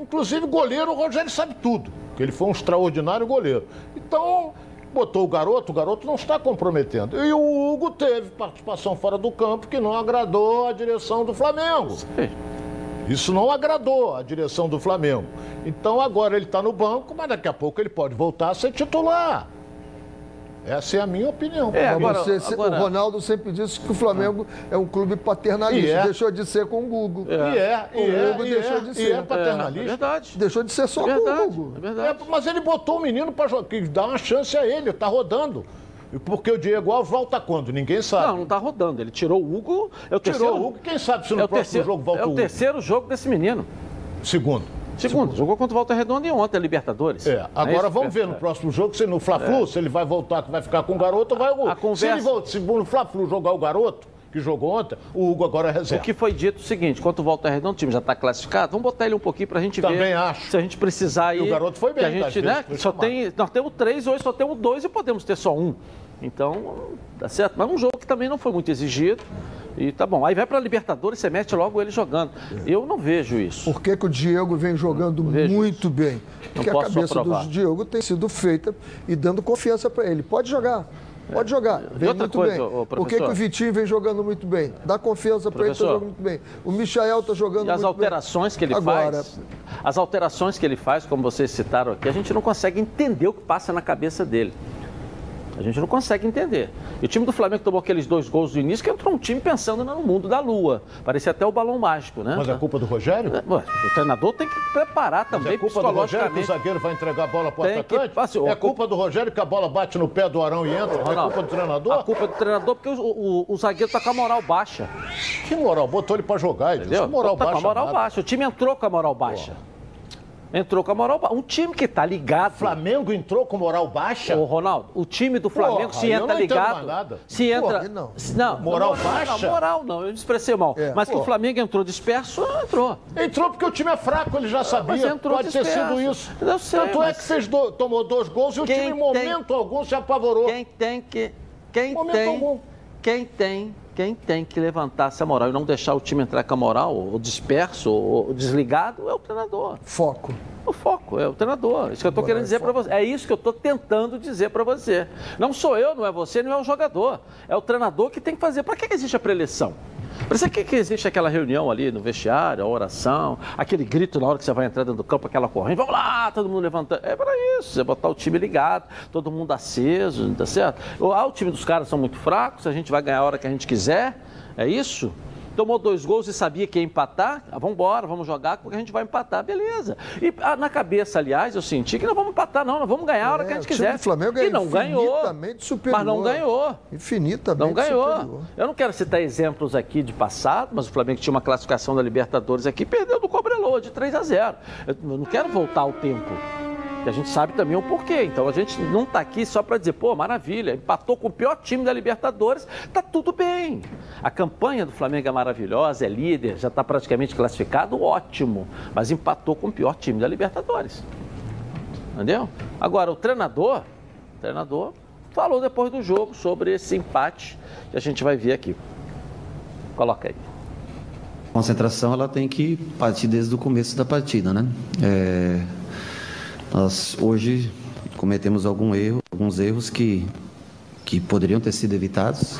Inclusive, goleiro, o Rogério sabe tudo. Que ele foi um extraordinário goleiro. Então, botou o garoto, o garoto não está comprometendo. E o Hugo teve participação fora do campo que não agradou a direção do Flamengo. Ei, Isso não agradou a direção do Flamengo. Então agora ele está no banco, mas daqui a pouco ele pode voltar a ser titular. Essa é a minha opinião. É, agora- você- agora- O Ronaldo sempre disse que o Flamengo é um clube paternalista. E é. Deixou de ser com o Gugu. E é, e O é, Hugo e deixou é, de e ser. é É, é paternalista. verdade. Deixou de ser só É com o verdade. Gugu. É É, verdade. mas ele botou o menino para dar uma chance a ele, tá rodando. E Porque o Diego Alves volta quando? Ninguém sabe. Não, não tá rodando. Ele tirou o Hugo. É o terceiro. Tirou o Hugo, quem sabe se no é o próximo terceiro, jogo volta é o o Hugo. terceiro jogo desse menino. Segundo. Segundo, jogou contra o Volta Redonda e ontem a Libertadores. É, Não agora isso? vamos ver no próximo jogo, se no Fla-Flu, se ele vai voltar, que vai ficar com o garoto, ou vai o Hugo. A conversa- Se ele volta, se no Fla-Flu jogar o garoto, que jogou ontem, o Hugo agora é O reserva. que foi dito é o seguinte, quanto o Volta Redonda, o time já está classificado, vamos botar ele um pouquinho para a gente Também ver acho. se a gente precisar aí. E o garoto foi bem, que a gente, vezes né, só tem, nós temos três, hoje só temos dois e podemos ter só um. Então, tá certo. Mas um jogo que também não foi muito exigido. E tá bom. Aí vai para Libertadores, você mete logo ele jogando. Eu não vejo isso. Por que, que o Diego vem jogando muito bem? Porque a cabeça do Diego tem sido feita e dando confiança para ele. Pode jogar. Pode jogar. Vem muito coisa, bem. ô, Por que, que o Vitinho vem jogando muito bem? Dá confiança para ele, tá Professor. jogando muito bem. O Michael tá jogando E as muito alterações bem. que ele Agora, faz, as alterações que ele faz, como vocês citaram aqui, a gente não consegue entender o que passa na cabeça dele. A gente não consegue entender. E o time do Flamengo tomou aqueles dois gols do início, que entrou um time pensando no mundo da lua. Parecia até o balão mágico, né? Mas é culpa do Rogério? É, o treinador tem que preparar Mas também é culpa do Rogério que o zagueiro vai entregar a bola para o Tem que- atacante? assim, é culpa do Rogério que a bola bate no pé do Arão e entra? É Ronaldo, culpa do treinador? A culpa é do treinador porque o, o- o zagueiro tá com a moral baixa. Que moral? Botou ele para jogar, Edilson. Moral tá baixa com a moral nada. baixa. O time entrou com a moral baixa. Entrou com a moral baixa. Um time que tá ligado. Flamengo entrou com moral baixa? Ô, Ronaldo, o time do Flamengo, Porra, se entra não ligado. nada. Se entra. Porra, não. não. Moral não, baixa? Não, moral não, eu expressei mal. É, Mas que porra. o Flamengo entrou disperso, entrou. Entrou porque o time é fraco, ele já sabia. mas entrou Pode ter disperso. sido isso. Eu sei, Tanto é mas- que fez do- tomou dois gols e o Quem time, em tem- momento algum, se apavorou. Quem tem que. Quem Momento tem. algum. Quem tem. Quem tem que levantar essa moral e não deixar o time entrar com a moral, ou disperso, ou desligado, é o treinador. foco. O foco é o treinador. Isso que eu estou querendo dizer para você. É isso que eu estou tentando dizer para você. Não sou eu, não é você, não é o jogador. É o treinador que tem que fazer. Para que que existe a preleção? Para isso que, que existe aquela reunião ali no vestiário, a oração, aquele grito na hora que você vai entrar dentro do campo, aquela corrente, vamos lá, todo mundo levantando. É para isso, é botar o time ligado, todo mundo aceso, tá certo? Ah, o time dos caras são muito fracos, a gente vai ganhar a hora que a gente quiser. É isso? Tomou dois gols e sabia que ia empatar, ah, vamos embora, vamos jogar, porque a gente vai empatar, beleza. E ah, na cabeça, aliás, eu senti que não vamos empatar, não, nós vamos ganhar a hora que a É, gente o quiser. do Flamengo é e não ganhou. infinitamente superior. Mas não ganhou. Infinitamente Não ganhou. superior. Eu não quero citar exemplos aqui de passado, mas o Flamengo tinha uma classificação da Libertadores aqui, perdeu do Cobreloa de 3 a 0. Eu não quero voltar ao tempo. Que a gente sabe também o porquê. Então a gente não está aqui só para dizer, pô, maravilha, empatou com o pior time da Libertadores, tá tudo bem. A campanha do Flamengo é maravilhosa, é líder, já está praticamente classificado, ótimo. Mas empatou com o pior time da Libertadores. Entendeu? Agora, o treinador, o treinador falou depois do jogo sobre esse empate que a gente vai ver aqui. Coloca aí. Concentração ela tem que partir desde o começo da partida, né? É, nós hoje cometemos algum erro, alguns erros que, que poderiam ter sido evitados,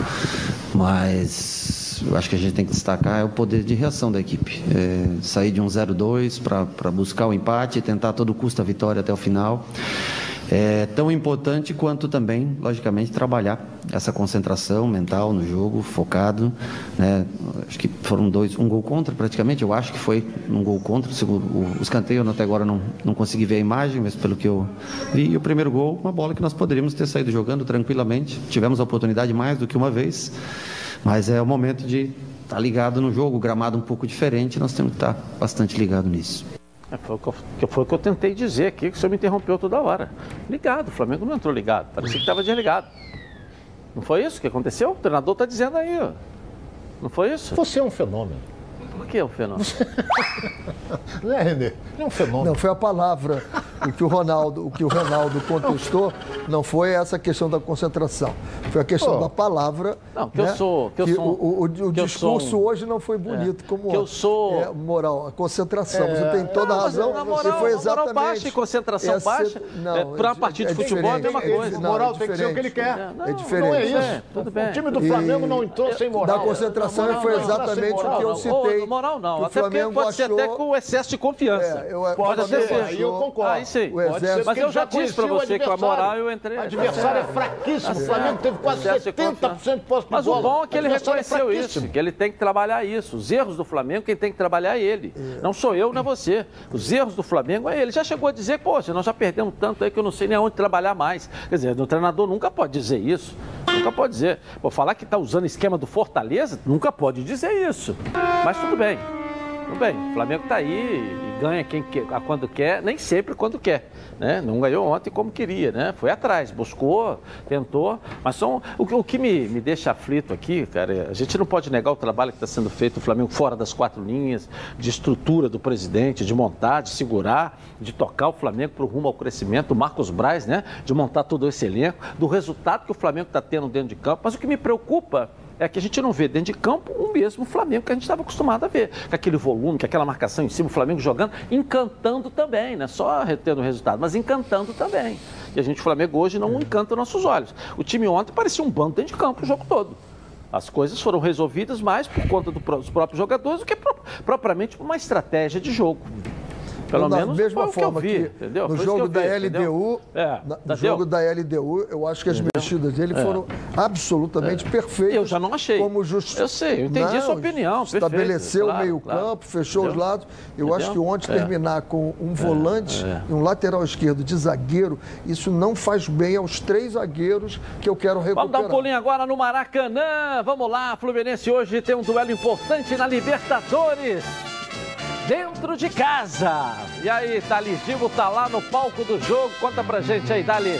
mas acho que a gente tem que destacar é o poder de reação da equipe. É, sair de um 0-2 para buscar o empate, tentar a todo custo a vitória até o final. É tão importante quanto também, logicamente, trabalhar essa concentração mental no jogo, focado. Né? Acho que foram dois, um gol contra praticamente, eu acho que foi um gol contra. O, o escanteio até agora não, não consegui ver a imagem, mas pelo que eu vi, e o primeiro gol, uma bola que nós poderíamos ter saído jogando tranquilamente. Tivemos a oportunidade mais do que uma vez, mas é o momento de estar tá ligado no jogo, o gramado um pouco diferente, nós temos que estar tá bastante ligado nisso. É, foi, o que, foi o que eu tentei dizer aqui, que o senhor me interrompeu toda hora. Ligado, o Flamengo não entrou ligado, parecia que estava desligado. Não foi isso que aconteceu? O treinador está dizendo aí, ó. Não foi isso? Você é um fenômeno. Por que é um fenômeno? não é, Renê? É um fenômeno. Não, foi a palavra. O que o Ronaldo, o que o Ronaldo contestou não foi essa questão da concentração. Foi a questão oh. da palavra. Não, que né? eu sou. Que eu sou o, o, o discurso sou, hoje não foi bonito é, como que eu sou é, moral, a concentração. É, você tem toda a razão. Na moral, foi exatamente. Moral baixa e concentração essa, baixa. Não, é, para uma partida de futebol é a mesma coisa. Não, moral tem que ser o que ele quer. é diferente. Não é isso. tudo bem. O time do Flamengo não entrou sem moral. Da concentração foi exatamente o que eu citei. Moral não. Até porque pode ser até com excesso de confiança. Pode ser. Aí eu concordo. Ah, isso aí. Mas eu já disse para você que a moral eu entrei. O adversário é fraquíssimo. O Flamengo teve quase 70% de posse de Mas o bom é que ele reconheceu isso, que ele tem que trabalhar isso. Os erros do Flamengo, quem tem que trabalhar é ele. Não sou eu, não é você. Os erros do Flamengo é ele. Já chegou a dizer, poxa, nós já perdemos tanto aí que eu não sei nem onde trabalhar mais. Quer dizer, o treinador nunca pode dizer isso. Nunca pode dizer. Pô, falar que está usando esquema do Fortaleza, nunca pode dizer isso. Mas tudo bem. Tudo bem. O Flamengo está aí ganha quem quer, quando quer, nem sempre quando quer. Né? Não ganhou ontem como queria, né? Foi atrás, buscou, tentou. Mas são, o, o que me, me deixa aflito aqui, cara, é, a gente não pode negar o trabalho que está sendo feito no Flamengo fora das quatro linhas, de estrutura do presidente, de montar, de segurar, de tocar o Flamengo para o rumo ao crescimento, o Marcos Braz, né? De montar todo esse elenco, do resultado que o Flamengo está tendo dentro de campo. Mas o que me preocupa é que a gente não vê dentro de campo o mesmo Flamengo que a gente estava acostumado a ver. Com aquele volume, com aquela marcação em cima, o Flamengo jogando, encantando também, não é só retendo o resultado, mas encantando também. E a gente, o Flamengo, hoje não encanta nossos olhos. O time ontem parecia um bando dentro de campo o jogo todo. As coisas foram resolvidas mais por conta dos próprios jogadores do que propriamente por uma estratégia de jogo. Pelo da menos mesma forma que, vi, entendeu? no jogo da vi, LDU, é, no jogo da LDU, eu acho que as entendeu? mexidas dele é. foram absolutamente é. perfeitas. Eu já não achei. Como just... Eu sei, eu entendi não, a sua opinião. Estabeleceu claro, o meio-campo, claro. fechou entendeu? os lados. Eu entendeu? acho que ontem é. terminar com um volante é. e um lateral esquerdo de zagueiro, isso não faz bem aos três zagueiros que eu quero recuperar. Vamos dar um pulinho agora no Maracanã. Vamos lá, Fluminense hoje tem um duelo importante na Libertadores dentro de casa. E aí, Thales Divo tá lá no palco do jogo. Conta pra gente aí, Dali.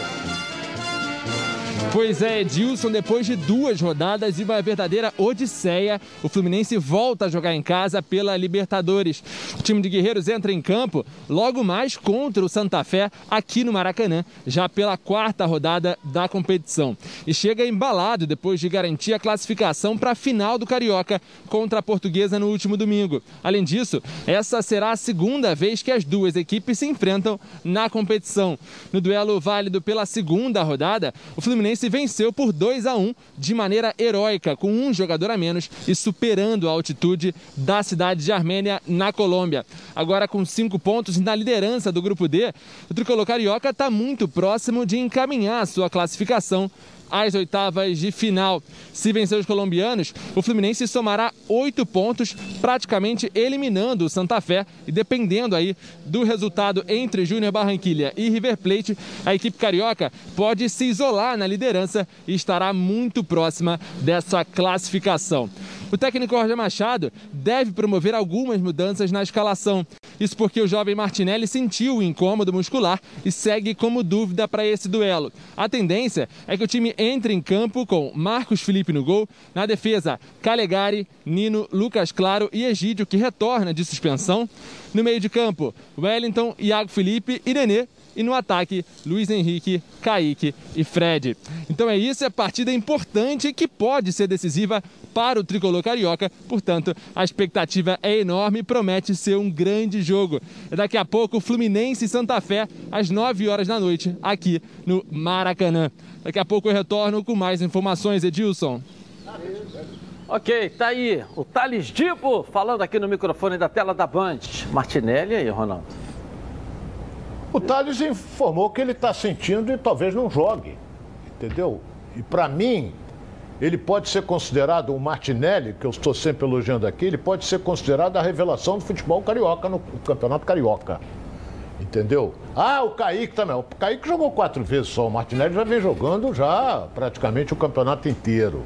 Pois é, Edilson, depois de duas rodadas e uma verdadeira odisseia, o Fluminense volta a jogar em casa pela Libertadores. O time de Guerreiros entra em campo logo mais contra o Santa Fé aqui no Maracanã, já pela quarta rodada da competição. E chega embalado depois de garantir a classificação para a final do Carioca contra a Portuguesa no último domingo. Além disso, essa será a segunda vez que as duas equipes se enfrentam na competição. No duelo válido pela segunda rodada, o Fluminense Fluminense venceu por 2 a 1 de maneira heróica, com um jogador a menos e superando a altitude da cidade de Armênia, na Colômbia. Agora com cinco pontos na liderança do grupo D, o tricolor carioca está muito próximo de encaminhar sua classificação às oitavas de final. Se vencer os colombianos, o Fluminense somará oito pontos, praticamente eliminando o Santa Fé e dependendo aí do resultado entre Júnior Barranquilha e River Plate, a equipe carioca pode se isolar na liderança e estará muito próxima dessa classificação. O técnico Roger Machado deve promover algumas mudanças na escalação. Isso porque o jovem Martinelli sentiu o incômodo muscular e segue como dúvida para esse duelo. A tendência é que o time entre em campo com Marcos Felipe no gol, na defesa Calegari, Nino, Lucas Claro e Egídio, que retorna de suspensão. No meio de campo, Wellington, Iago Felipe e Nenê e no ataque, Luiz Henrique, Kaique e Fred. Então é isso, é partida importante que pode ser decisiva para o tricolor carioca. Portanto, a expectativa é enorme e promete ser um grande jogo. Daqui a pouco, Fluminense e Santa Fé, às 9 horas da noite, aqui no Maracanã. Daqui a pouco eu retorno com mais informações, Edilson. Ok, tá aí o Thales Dipo falando aqui no microfone da tela da Band. Martinelli aí, Ronaldo. O Thales informou que ele está sentindo e talvez não jogue. Entendeu? E para mim, ele pode ser considerado o Martinelli, que eu estou sempre elogiando aqui, ele pode ser considerado a revelação do futebol carioca no Campeonato Carioca. Entendeu? Ah, o Kaique também. O Kaique jogou quatro vezes só. O Martinelli já vem jogando já praticamente o campeonato inteiro.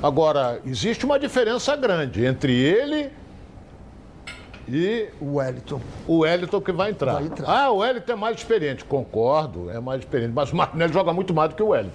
Agora, existe uma diferença grande entre ele e O Wellington. o Wellington que vai entrar. Vai entrar. Ah, o Wellington é mais experiente. Concordo, é mais experiente. Mas o Martinelli joga muito mais do que o Wellington.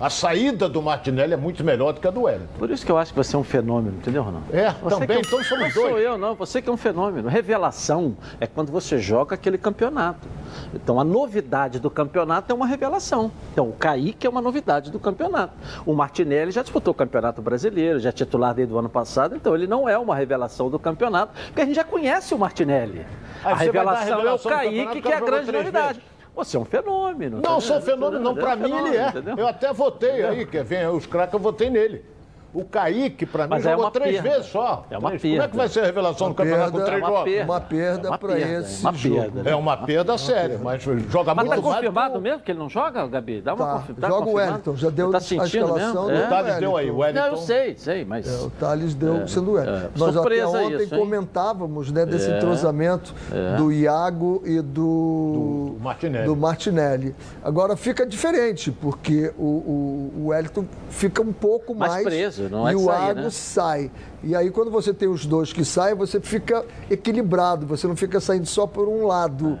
A saída do Martinelli é muito melhor do que a do Wellington. Por isso que eu acho que você é um fenômeno, entendeu, Ronaldo? É, Você também, que é um- então somos não sou dois. eu, não. Você que é um fenômeno. Revelação é quando você joga aquele campeonato. Então, a novidade do campeonato é uma revelação. Então, o Kaique é uma novidade do campeonato. O Martinelli já disputou o Campeonato Brasileiro, já é titular desde o ano passado, então ele não é uma revelação do campeonato, porque a gente já conhece o Martinelli. Aí a dar a revelação, revelação é o Kaique, que é a grande novidade. vezes. Você é um fenômeno. Não, tá sou vendo? fenômeno, não. Entendeu? É um mim ele é. entendeu? Eu até votei aí, quer ver os craques, eu votei nele. O Kaique, pra mim, Mas é jogou uma três perda. vezes só. É uma Três. Como é que perda. vai ser a revelação do campeonato com perda, três é uma jogos? perda. Uma perda É uma para perda, esse é uma jogo. perda, né? É uma perda séria, mas joga Mas muito tá mais. confirmado mesmo que ele não joga, Gabi? Dá uma Tá, confi- tá joga o confirmado? Wellington, já deu tá a escalação mesmo? É? O Thales deu aí, o Wellington. Não, eu sei, sei, mas... É, o Thales deu sendo ele. é. Nós até ontem isso, comentávamos né, desse É. entrosamento do Iago e do, Do Martinelli. do Martinelli. Agora fica diferente, porque o, o, o Wellington fica um pouco Mais mais. preso, não é e o sair, Iago né? sai. E aí, quando você tem os dois que saem, você fica equilibrado, você não fica saindo só por um lado.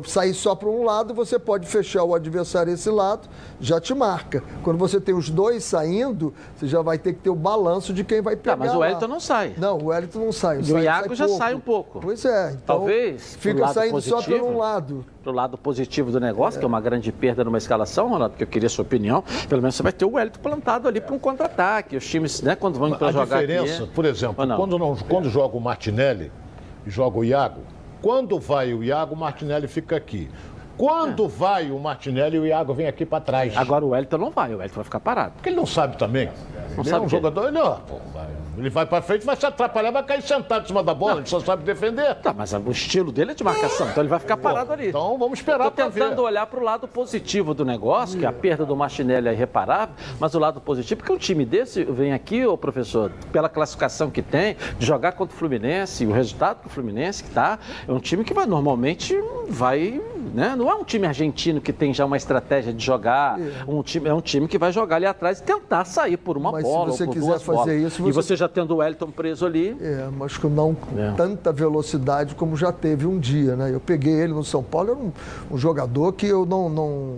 Para sair só por um lado, você pode fechar o adversário esse lado, já te marca. Quando você tem os dois saindo, você já vai ter que ter o balanço de quem vai pegar. Tá, mas o. Wellington não sai. Não, o Wellington não sai. E o Iago já sai um pouco. Pois é. Então Talvez, Fica lado saindo só por positivo. um lado. Pro lado positivo do negócio, que é uma grande perda numa escalação, Ronaldo, porque eu queria a sua opinião, pelo menos você vai ter o Wellington plantado ali para um contra-ataque. Os times, né, quando vão para A jogar diferença, aqui... por exemplo, não? quando, não, quando joga o Martinelli e joga o Iago, quando vai o Iago, o Martinelli fica aqui. Quando vai o Martinelli, o Iago vem aqui para trás. Agora o Wellington não vai, o Wellington vai ficar parado. Porque ele não sabe também. ele sabe é um jogador, ele, pô, vai- ele vai para frente, vai se atrapalhar, vai cair sentado em cima da bola, ele só sabe defender. Tá, mas o estilo dele é de marcação, então ele vai ficar parado ali. Então vamos esperar para ver. tentando olhar para o lado positivo do negócio, que a perda do Martinelli é irreparável, mas o lado positivo, porque um time desse vem aqui, ô professor, pela classificação que tem, de jogar contra o Fluminense, e o resultado do Fluminense que tá, é um time que vai normalmente vai, né? Não é um time argentino que tem já uma estratégia de jogar, um time, é um time que vai jogar ali atrás e tentar sair por uma Mas se bola você ou por quiser duas fazer bolas. isso, E você- você já tendo o Wellington preso ali, É, mas com não com É. tanta velocidade como já teve um dia, né? Eu peguei ele no São Paulo, era um, um jogador que eu não, não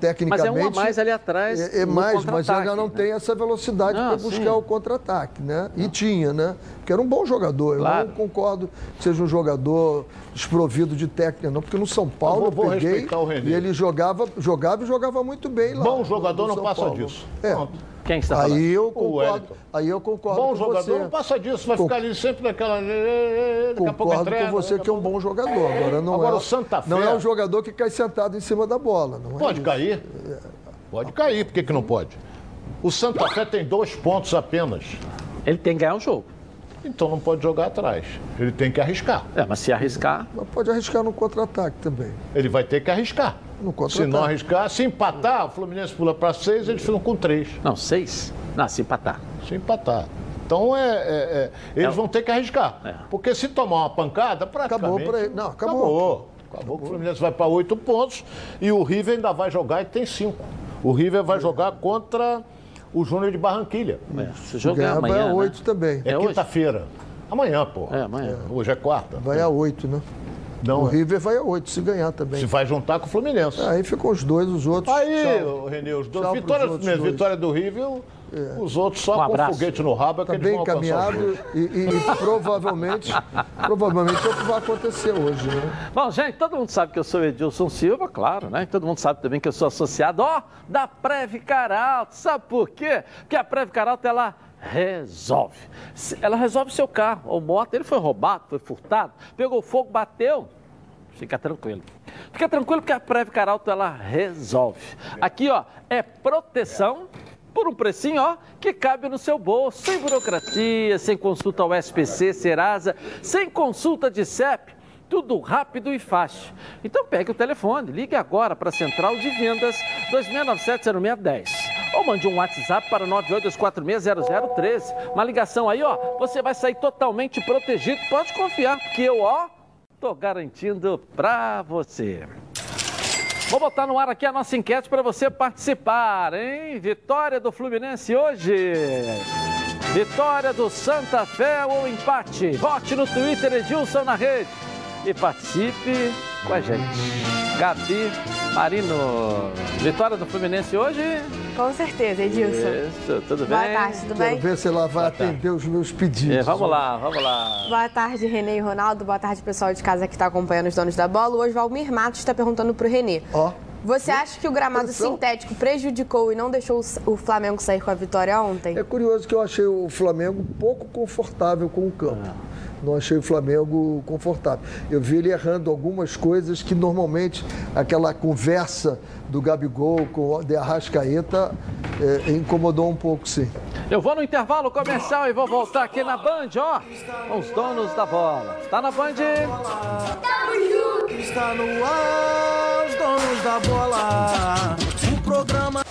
mas tecnicamente é um a mais ali atrás. É, é no mais, mas ainda não né? tem essa velocidade Não, para buscar sim. o contra-ataque, né? E tinha, né? Que era um bom jogador. Eu Claro. não concordo que seja um jogador desprovido de técnica, não, porque no São Paulo Eu vou- vou eu peguei respeitar o René. e ele jogava, jogava e jogava muito bem lá. Bom no- jogador no não São passa Paulo. disso. É. Pronto. Quem está falando? Aí eu concordo. Aí eu concordo Bom com jogador você. não passa disso, vai Com- ficar ali sempre naquela. Daqui a pouco Concordo entrega, com você que é um bom jogador. Agora não Agora é, o Santa Fé- não é um jogador que cai sentado em cima da bola. Não é Pode isso. cair. Pode cair, por que, que não pode? O Santa Fé tem dois pontos apenas. Ele tem que ganhar o jogo. Então não pode jogar atrás. Ele tem que arriscar. É, mas se arriscar, Mas pode arriscar no contra-ataque também. Ele vai ter que arriscar. No Se não arriscar, se empatar, o Fluminense pula para seis, eles ficam com três. não, seis. Não, se empatar. Se empatar. Então é, é- é, eles É. vão ter que arriscar. É. Porque se tomar uma pancada, praticamente. Acabou pra ele. Não, acabou. Acabou. Acabou. O Fluminense vai para oito pontos e o River ainda vai jogar e tem cinco. O River vai jogar contra o Júnior de Barranquilha. É, se jogar amanhã. vai a né? 8 também. É, É quinta-feira. Amanhã, pô. É, amanhã. Hoje é quarta. Vai a 8, né? Não, o é. River vai a 8 se ganhar também. Se vai juntar com o Fluminense. Aí ficam os dois, os outros. Aí, tchau. Renê, os dois. Vitória, outros Fluminense, dois. vitória do River, os outros só Um com abraço. foguete no rabo é que Tá eles bem vão encaminhado gols. e, e provavelmente, provavelmente é o que vai acontecer hoje, né? Bom, gente, todo mundo sabe que eu sou Edilson Silva, claro, né? Todo mundo sabe também que eu sou associado, ó, da Previcar Alto. Sabe por quê? Porque a Previcar Alto, ela resolve. Ela resolve seu carro ou moto. Ele foi roubado, foi furtado, pegou fogo, bateu. Fica tranquilo. Fica tranquilo que a Previcar Alto, ela resolve. Aqui, ó, é proteção por um precinho, ó, que cabe no seu bolso, sem burocracia, sem consulta ao SPC, Serasa, sem consulta de CEP. tudo rápido e fácil. Então pegue o telefone, ligue agora para a Central de Vendas 2697-0610. Ou mande um WhatsApp para 982460013. Uma ligação aí, ó, você vai sair totalmente protegido. Pode confiar, porque eu, ó, tô garantindo para você. Vou botar no ar aqui a nossa enquete para você participar, hein? Vitória do Fluminense hoje. Vitória do Santa Fé ou empate? Vote no Twitter Edilson na rede e participe com a gente. Gabi Marino. Vitória do Fluminense hoje? Com certeza, Edilson. Isso, tudo Boa bem? tarde, tudo Quero bem? ver se ela vai atender os meus pedidos. É, vamos lá, vamos lá. Boa tarde, Renê e Ronaldo. Boa tarde, pessoal de casa que está acompanhando os donos da bola. Hoje, Valmir Matos está perguntando para o Renê. Ó, Você acha que o gramado Atenção. sintético prejudicou e não deixou o Flamengo sair com a vitória ontem? é curioso que eu achei o Flamengo pouco confortável com o campo. Não achei o Flamengo confortável. Eu vi ele errando algumas coisas que normalmente aquela conversa do Gabigol com o de Arrascaeta eh, incomodou um pouco, sim. Eu vou no intervalo comercial e vou voltar aqui na Band, ó, com os donos da bola. Tá na Band? Está no ar, os donos da bola. O programa.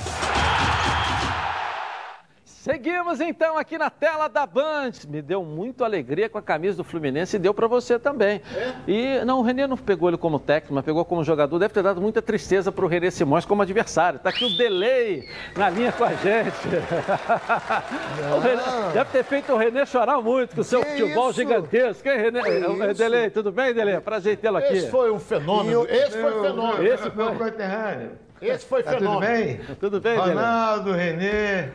Seguimos então aqui na tela da Band. Me deu muito alegria com a camisa do Fluminense e deu para você também. E não, o Renê não pegou ele como técnico, mas pegou como jogador. Deve ter dado muita tristeza para o Renê Simões como adversário. Tá aqui o delay na linha com a gente. O Renê- deve ter feito o Renê chorar muito com o seu Que futebol isso? gigantesco. Hein, Renê? É? Delay, tudo bem, Delay? Prazer tê-lo aqui. Esse foi um fenômeno. Esse foi fenômeno. Esse Meu foi. conterrâneo. Esse foi Tá tudo fenômeno. bem? Tudo bem? Ronaldo, Renê.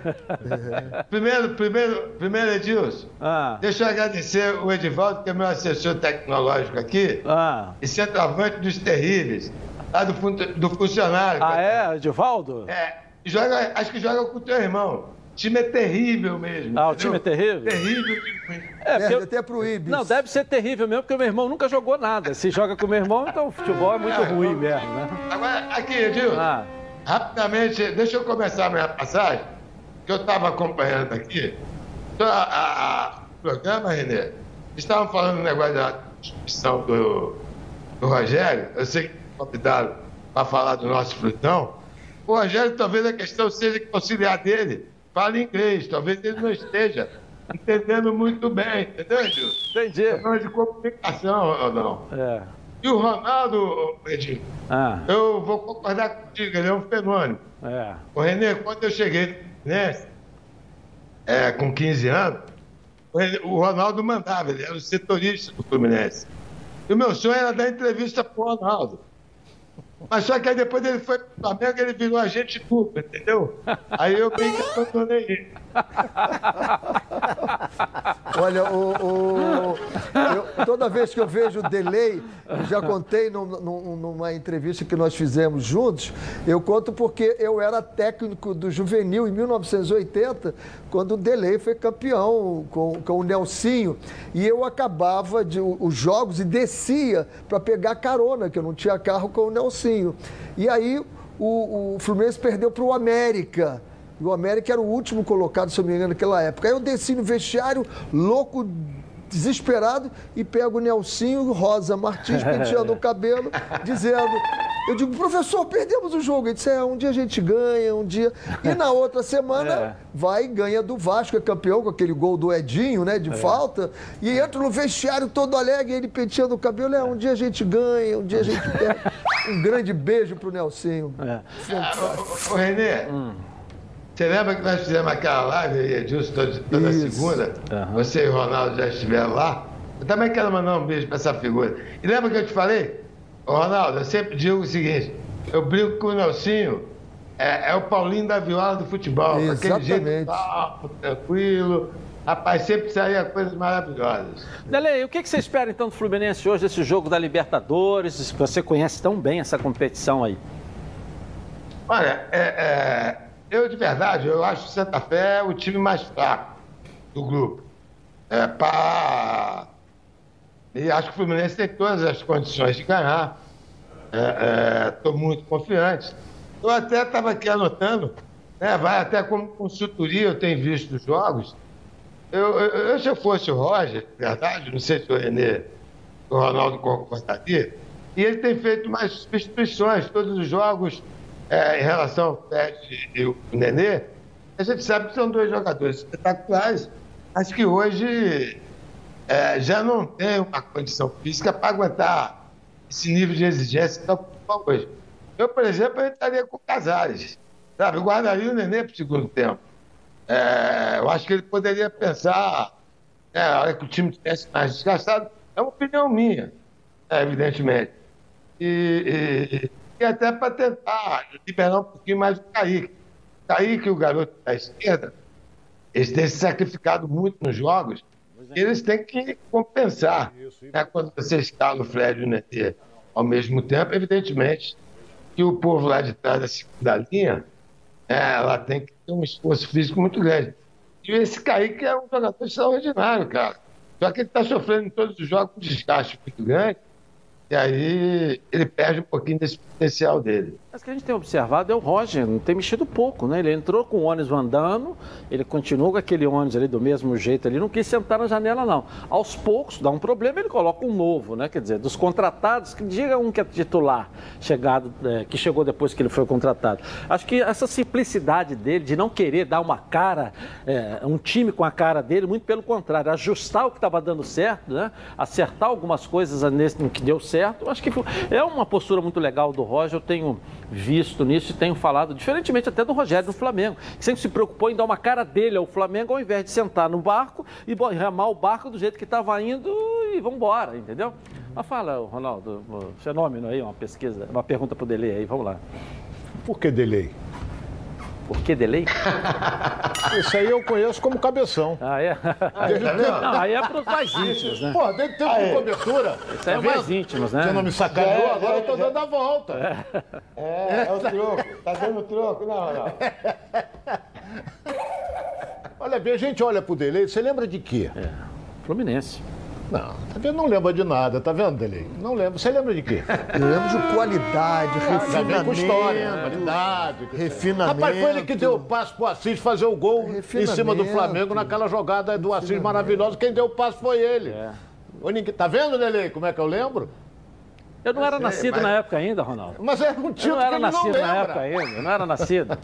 primeiro, primeiro, primeiro, Edilson. Ah, Deixa eu agradecer o Edivaldo, que é meu assessor tecnológico aqui, ah. e centroavante dos terríveis, lá do, do funcionário. ah é, Edivaldo? É, joga, acho que joga com o teu irmão. O time é terrível mesmo. Ah, o time é terrível? Terrível. É, porque Perde eu- até pro Ibis. Não, deve ser terrível mesmo, porque o meu irmão nunca jogou nada. Se joga com o meu irmão, então o futebol é muito ruim mesmo, né? Agora, aqui, Edilson. Ah, Rapidamente, deixa eu começar a minha passagem, que eu estava acompanhando aqui. Então, a, a- a- o programa, Renê, estavam falando do negócio da discussão do, do Rogério. Eu sei que convidaram para falar do nosso frutão. O Rogério, talvez a questão seja que o auxiliar dele fale inglês. Talvez ele não esteja entendendo muito bem, entendeu, Edilson? entendi. Problema de comunicação ou não. É. E o Ronaldo, Edilson, Ah, eu vou concordar contigo, ele é um fenômeno. é. Ô, Renê, quando eu cheguei no Fluminense, é, com 15 anos, o o Ronaldo mandava, ele era o setorista do Fluminense. E o meu sonho era dar entrevista pro Ronaldo. Mas só que aí depois ele foi pro Flamengo, ele virou agente duplo, entendeu? Aí eu bem que abandonei ele. Olha, o, o- eu- toda vez que eu vejo o delay, já contei num- num- numa entrevista que nós fizemos juntos, eu conto porque eu era técnico do Juvenil em 1980, quando o delay foi campeão com, com o Nelsinho. E eu acabava de, os jogos e descia para pegar carona, que eu não tinha carro com o Nelsinho. E aí o, o Fluminense perdeu para o América. E o América era o último colocado, se eu não me engano, naquela época. Aí eu desci no vestiário, louco, desesperado, e pego o Nelsinho Rosa Martins penteando o cabelo, dizendo. Eu digo, professor, perdemos o jogo. Ele disse, é, um dia a gente ganha, um dia. E na outra semana É. vai e ganha do Vasco, é campeão com aquele gol do Edinho, né, de falta. E entra no vestiário todo alegre, ele penteando o cabelo. É, um dia a gente ganha, um dia a gente perde. Um grande beijo pro Nelsinho. É. Ô, ô, Renê, você lembra que nós fizemos aquela live, aí, Edilson, toda, toda Isso. segunda? Aham. Você e o Ronaldo já estiveram lá. Eu também quero mandar um beijo para essa figura. E lembra que eu te falei? Ô, Ronaldo, eu sempre digo o seguinte: eu brinco com o Nelsinho, é, é o Paulinho da Viola do futebol. com Aquele jeito Exatamente. calmo, tranquilo. Rapaz, sempre saía coisas maravilhosas. Delei, o que que você espera então do Fluminense hoje, desse jogo da Libertadores? Você conhece tão bem essa competição aí. Olha, é, é, eu de verdade, eu acho o Santa Fé o time mais fraco do grupo. É, pra... E acho que o Fluminense tem todas as condições de ganhar. Estou muito confiante. Eu até estava aqui anotando, né, vai até como consultoria, eu tenho visto os jogos. Eu, eu- eu, se eu fosse o Roger, de verdade, não sei se o Renê o Ronaldo concordaria. E ele tem feito mais substituições, todos os jogos é, em relação ao Fred e o Nenê. A gente sabe que são dois jogadores espetaculares, mas que hoje é, já não tem uma condição física para aguentar esse nível de exigência que está hoje. Eu, por exemplo, eu entraria com Casares. Sabe, guardaria o Nenê para o segundo tempo. É, eu acho que ele poderia pensar, né, a hora que o time estivesse mais desgastado, é uma opinião minha, né, evidentemente. E, e até para tentar liberar um pouquinho mais o Kaique. Kaique, o garoto da esquerda, eles têm se sacrificado muito nos jogos, e eles têm que compensar. Né, quando você escala o Fred e o Nenê ao mesmo tempo, evidentemente que o povo lá de trás da segunda linha, é, ela tem que ter um esforço físico muito grande. E esse Kaique é um jogador extraordinário, cara. Só que ele está sofrendo em todos os jogos um desgaste muito grande. E aí ele perde um pouquinho desse potencial dele. Mas o que a gente tem observado é o Roger, não tem mexido pouco, né? Ele entrou com o ônibus andando, ele continua com aquele ônibus ali do mesmo jeito ali, não quis sentar na janela, não. Aos poucos, dá um problema, ele coloca um novo, né? Quer dizer, dos contratados, que diga um que é titular, chegado, é, que chegou depois que ele foi contratado. Acho que essa simplicidade dele, de não querer dar uma cara, é, um time com a cara dele, muito pelo contrário, ajustar o que estava dando certo, né? Acertar algumas coisas nesse, no que deu certo, acho que é uma postura muito legal do Roger, eu tenho visto nisso e tenho falado, diferentemente até do Rogério do Flamengo, que sempre se preocupou em dar uma cara dele ao Flamengo, ao invés de sentar no barco e ramar o barco do jeito que estava indo e vamos embora, entendeu? Mas fala, Ronaldo, fenômeno aí, uma pesquisa, uma pergunta para o Delay aí, vamos lá. Por que delay? Por que delay? Isso aí eu conheço como cabeção. Ah, é? Não, aí é para os mais íntimos, né? Pô, tem tempo de cobertura. Isso aí é Tá mais íntimos, né? Você não me sacaneou, É, agora é, eu tô é. dando a volta. É, é o troco. Tá dando troco, não, não. Olha bem, a gente olha pro delay, você lembra de quê? Fluminense. Não, tá vendo? Não lembra de nada, tá vendo, delay? Não lembra. Você lembra de quê? Eu lembro de qualidade, vem refinamento. com história, qualidade. refinamento. Rapaz, foi ele que deu o passe pro Assis fazer o gol em cima do. Flamengo naquela jogada do Assis maravilhosa. Quem deu o passe foi ele. É. Tá vendo, Delei, como é que eu lembro? Eu não era sei, nascido mas- na época ainda, Ronaldo. Mas era um Eu título não que era ele não nascido na época ainda, eu não era nascido.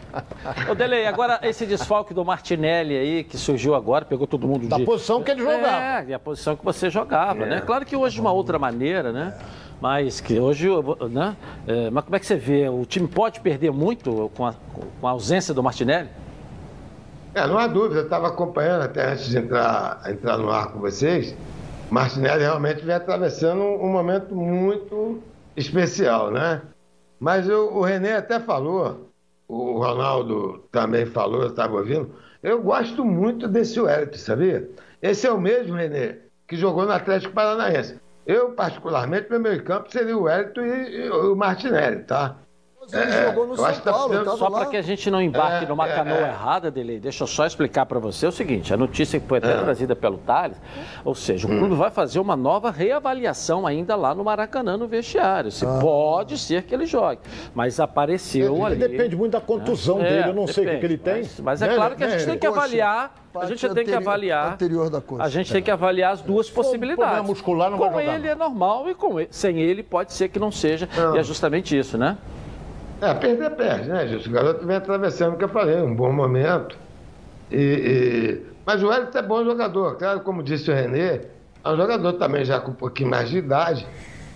Ô, Delei, agora esse desfalque do Martinelli aí, que surgiu agora, pegou todo mundo Da de... posição que ele jogava. É, e a posição que você jogava, né? Claro que hoje de uma outra maneira, né? Mas que hoje, né? É, mas como é que você vê? O time pode perder muito com a, com a ausência do Martinelli? É, não há dúvida, eu estava acompanhando até antes de entrar, entrar no ar com vocês. Martinelli realmente vem atravessando um, momento muito especial, né? Mas eu- o René até falou, o Ronaldo também falou, eu estava ouvindo. Eu gosto muito desse Wellington, sabia? Esse é o mesmo René que jogou no Atlético Paranaense. Eu, particularmente, meu meio campo seria o Wellington e, e o Martinelli, tá? Ele É, jogou no São tá Paulo, Só para que a gente não embarque É, numa é, canoa é. errada, Delei, deixa eu só explicar para você o seguinte: a notícia que foi até trazida pelo Thales, ou seja, o clube vai fazer uma nova reavaliação ainda lá no Maracanã, no vestiário. Se pode ser que ele jogue, mas apareceu Ele ali. depende muito da contusão É, dele, eu não sei o que, depende, que ele tem. Mas, mas é Né, claro que a né, gente tem que avaliar. A gente tem que anterior- avaliar. anterior da coxa. A gente tem que avaliar as duas um possibilidades. problema muscular, não com vai jogar, ele é normal e com ele, sem ele pode ser que não seja. Não. E é justamente isso, né? É, perder, perde, né, Gilson? O garoto vem atravessando o que eu falei, um bom momento. E, e- Mas o Wellington é bom jogador, claro, como disse o Renê, é um jogador também já com um pouquinho mais de idade.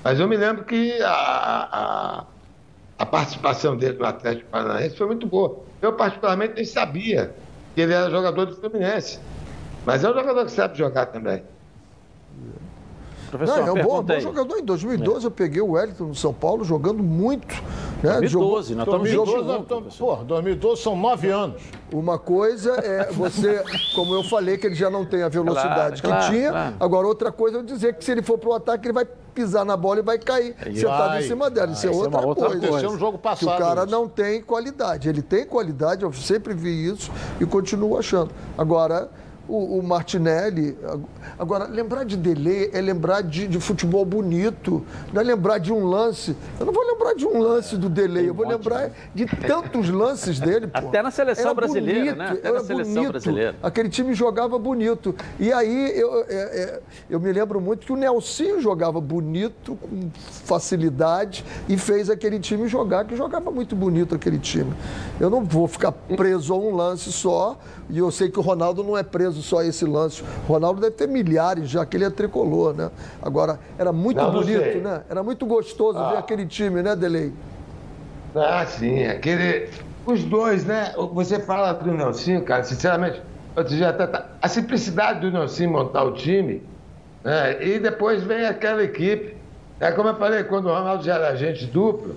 Mas eu me lembro que a, a, a participação dele no Atlético Paranaense foi muito boa. Eu, particularmente, nem sabia que ele era jogador do Fluminense. Mas é um jogador que sabe jogar também. Professor, Não, é um bom, bom jogador. Em 2012 eu peguei o Wellington no São Paulo jogando muito. Né? 2012, nós estamos em 2012, 21, nós estamos- pô, 2012 são nove anos. Uma coisa é você, como eu falei, que ele já não tem a velocidade Claro, que claro, tinha. claro. Agora, outra coisa é dizer que se ele for pro ataque, ele vai pisar na bola e vai cair sentado vai. em cima dela. Isso é isso é outra uma outra coisa. coisa. Aconteceu no jogo Que passado. o cara isso. não tem qualidade. Ele tem qualidade, eu sempre vi isso e continuo achando. Agora, o, o Martinelli. Agora, lembrar de Dele é lembrar de, de, futebol bonito, não é lembrar de um lance. Eu não vou lembrar de um lance do Dele, eu vou lembrar de tantos lances dele. Pô. Até na seleção era brasileira, bonito, né? Até na seleção bonito. brasileira. Aquele time jogava bonito. E aí eu, é, é, eu me lembro muito que o Nelsinho jogava bonito, com facilidade, e fez aquele time jogar, que jogava muito bonito aquele time. Eu não vou ficar preso a um lance só, e eu sei que o Ronaldo não é preso só esse lance. O Ronaldo deve ter milhares, já que ele é tricolor, né? Agora, era muito Não, não bonito, sei. né? Era muito gostoso ver aquele time, né, Delei? Ah, sim, aquele. Os dois, né? Você fala do Nelson, cara, sinceramente, outro dia até tá- a simplicidade do Nelson montar o time, né? E depois vem aquela equipe. É como eu falei, quando o Ronaldo já era agente duplo,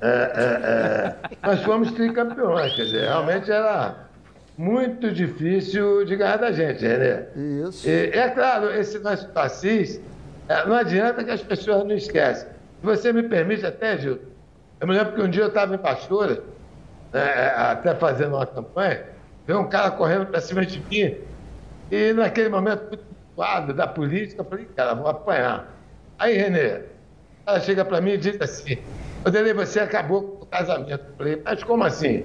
é, é, é, nós fomos tricampeões, quer dizer, realmente era muito difícil de ganhar da gente, René. Isso. E, é claro, esse nosso passis, é, não adianta que as pessoas não esquecem. Se você me permite até, Gil, eu me lembro que um dia eu estava em Pastora, né, até fazendo uma campanha, veio um cara correndo para cima de mim, e naquele momento, muito quadro da política, eu falei, cara, vou apanhar. Aí, Renê, ela chega para mim e diz assim, Odelei, você acabou com o casamento. Eu falei, mas como assim?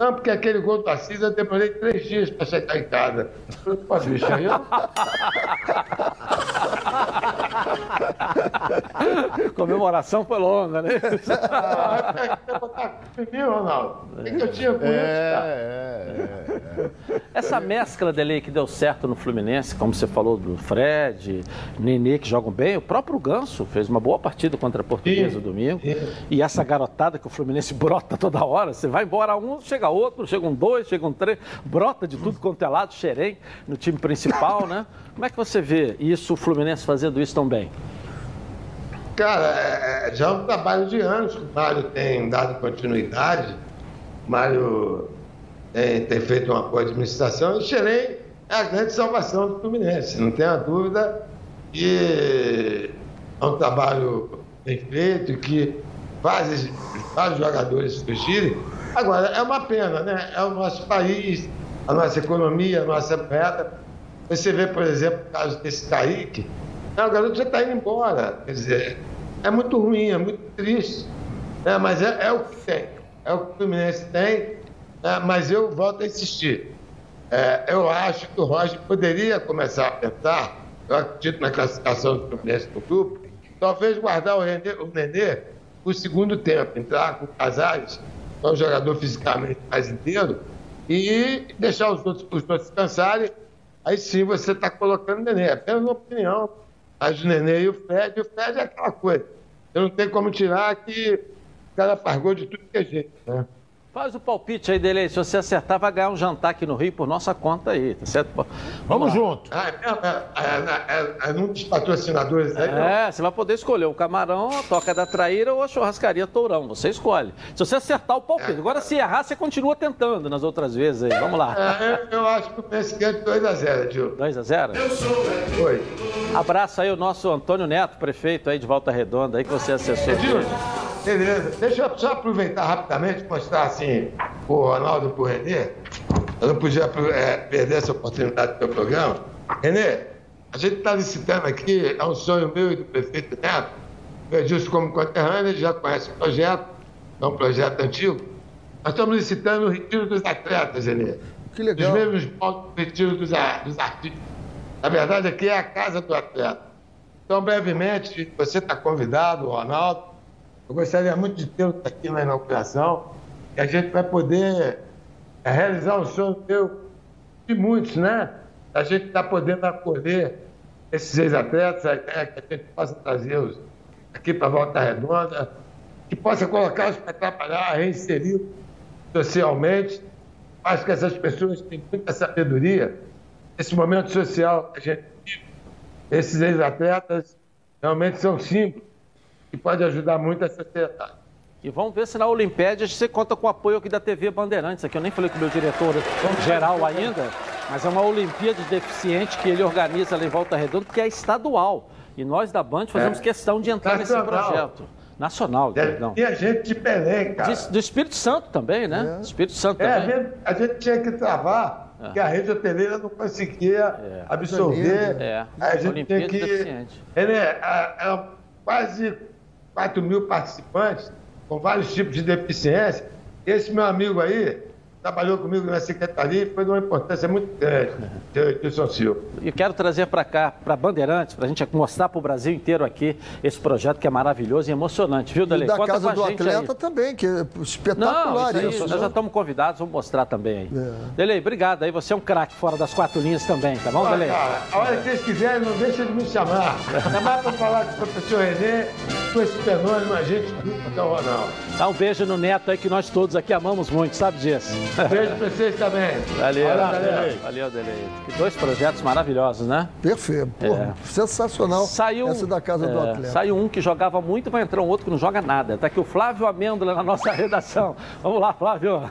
Não, porque aquele gol do Assis eu demorei três dias para chegar em casa. Pô, bicho, aí eu... Comemoração foi longa, né? Eu vou botar culpa em mim, Ronaldo. O que, eu tinha com isso, cara? É, Essa mescla dele que deu certo no Fluminense, como você falou do Fred, Nenê que jogam bem, o próprio Ganso fez uma boa partida contra a Portuguesa domingo. E essa garotada que o Fluminense brota toda hora, você vai embora um, chega outro, chega um dois, chega um três, brota de tudo quanto é lado, xerém no time principal, né? Como é que você vê isso, o Fluminense fazendo isso tão bem? Cara, é, é, já é um trabalho de anos que o Mário tem dado continuidade. O Mário tem, tem feito uma boa administração. O Xerém é a grande salvação do Fluminense, não tenha dúvida. E é um trabalho bem feito que faz vários jogadores surgirem. Agora, é uma pena, né? É o nosso país, a nossa economia, a nossa moeda. Você vê, por exemplo, o caso desse Kaique, não, o garoto já está indo embora. Quer dizer, é muito ruim, é muito triste. né? mas é, é o que tem. É o que o Fluminense tem. né? mas eu volto a insistir. É, eu acho que o Roger poderia começar a pensar, eu acredito na classificação do Fluminense no grupo, talvez guardar o, Renê, o Nenê o segundo tempo, entrar com o Casares, que é um jogador fisicamente mais inteiro, e deixar os outros, os outros descansarem. Aí sim você está colocando o Nenê. É apenas uma opinião. Mas o Nenê e o Fred, o Fred é aquela coisa. Eu não tenho como tirar que o cara pargou de tudo que é jeito. Né? Faz o palpite aí dele aí. Se você acertar, vai ganhar um jantar aqui no Rio por nossa conta aí, tá certo? Vamos, Vamos junto. Ah, é, é, é, é, é, num dos patrocinadores aí, não? É, você vai poder escolher o camarão, a toca da traíra ou a churrascaria tourão. Você escolhe. Se você acertar o palpite. Agora, se errar, você continua tentando nas outras vezes aí. Vamos lá. É, eu, eu acho que o Fluminense ganha de 2x0, Gil. 2 a 0 Foi. Abraço aí o nosso Antônio Neto, prefeito aí de Volta Redonda, aí que você acessou. Gil, beleza. Deixa eu só aproveitar rapidamente e mostrar assim o Ronaldo e pro Renê. Eu não podia é, perder essa oportunidade do teu programa. Renê, a gente está licitando aqui, é um sonho meu e do prefeito Neto. O Edilson, como conterrâneo, ele já conhece o projeto, é um projeto antigo. Nós estamos licitando o retiro dos atletas, Renê. Que Os legal. mesmos pontos do retiro dos, dos artistas. Na verdade, aqui é a casa do atleta. Então, brevemente, você está convidado, o Ronaldo. Eu gostaria muito de tê-lo aqui na inauguração. E a gente vai poder é, realizar um sonho teu de muitos, né? A gente está podendo acolher esses ex-atletas, a ideia é que a gente possa trazê-los aqui para a Volta Redonda, que possa colocá-los para trabalhar, reinserir socialmente. Acho que essas pessoas têm muita sabedoria. Esse momento social que a gente vive, esses ex-atletas realmente são símbolos que podem ajudar muito a sociedade. E vamos ver se na Olimpíada você conta com o apoio aqui da TV Bandeirantes. Aqui eu nem falei com o meu diretor geral ainda, mas é uma Olimpíada de deficiente que ele organiza lá em Volta Redonda, porque é estadual. E nós da Band fazemos É. questão de entrar nesse Nacional. projeto. Nacional, perdão. E a gente de Belém, cara. De- do Espírito Santo também, né? Do Espírito Santo É, a também. gente, a gente tinha que travar que a rede hoteleira não conseguia absorver. É. A gente Olimpíada tem que. deficiente. Ele é, é, é quase 4 mil participantes, com vários tipos de deficiência. Esse meu amigo aí trabalhou comigo na secretaria e foi de uma importância muito grande, Wilson Silva. E quero trazer para cá, para Bandeirantes, para a gente mostrar para o Brasil inteiro aqui esse projeto que é maravilhoso e emocionante, viu, E Delei? da Conta Casa do Atleta aí. também, que é Não, espetacular isso aí, isso. nós né? já estamos convidados, vamos mostrar também aí. É. Delei, obrigado aí, você é um craque fora das quatro linhas também, tá bom, Delei? cara, a hora que vocês quiserem, não deixa de me chamar. Chamar para falar com o professor Renê, com esse fenômeno, a gente junto com o Ronaldo. Dá um beijo no Neto aí que nós todos aqui amamos muito, sabe disso? Beijo para vocês também. Valeu, valeu, valeu, Delei. Que dois projetos maravilhosos, né? Perfeito. Pô, É. Sensacional Saiu, essa da Casa do é, Atleta. Saiu um que jogava muito, vai entrar um outro que não joga nada. Tá aqui o Flávio Amêndola na nossa redação. Vamos lá, Flávio.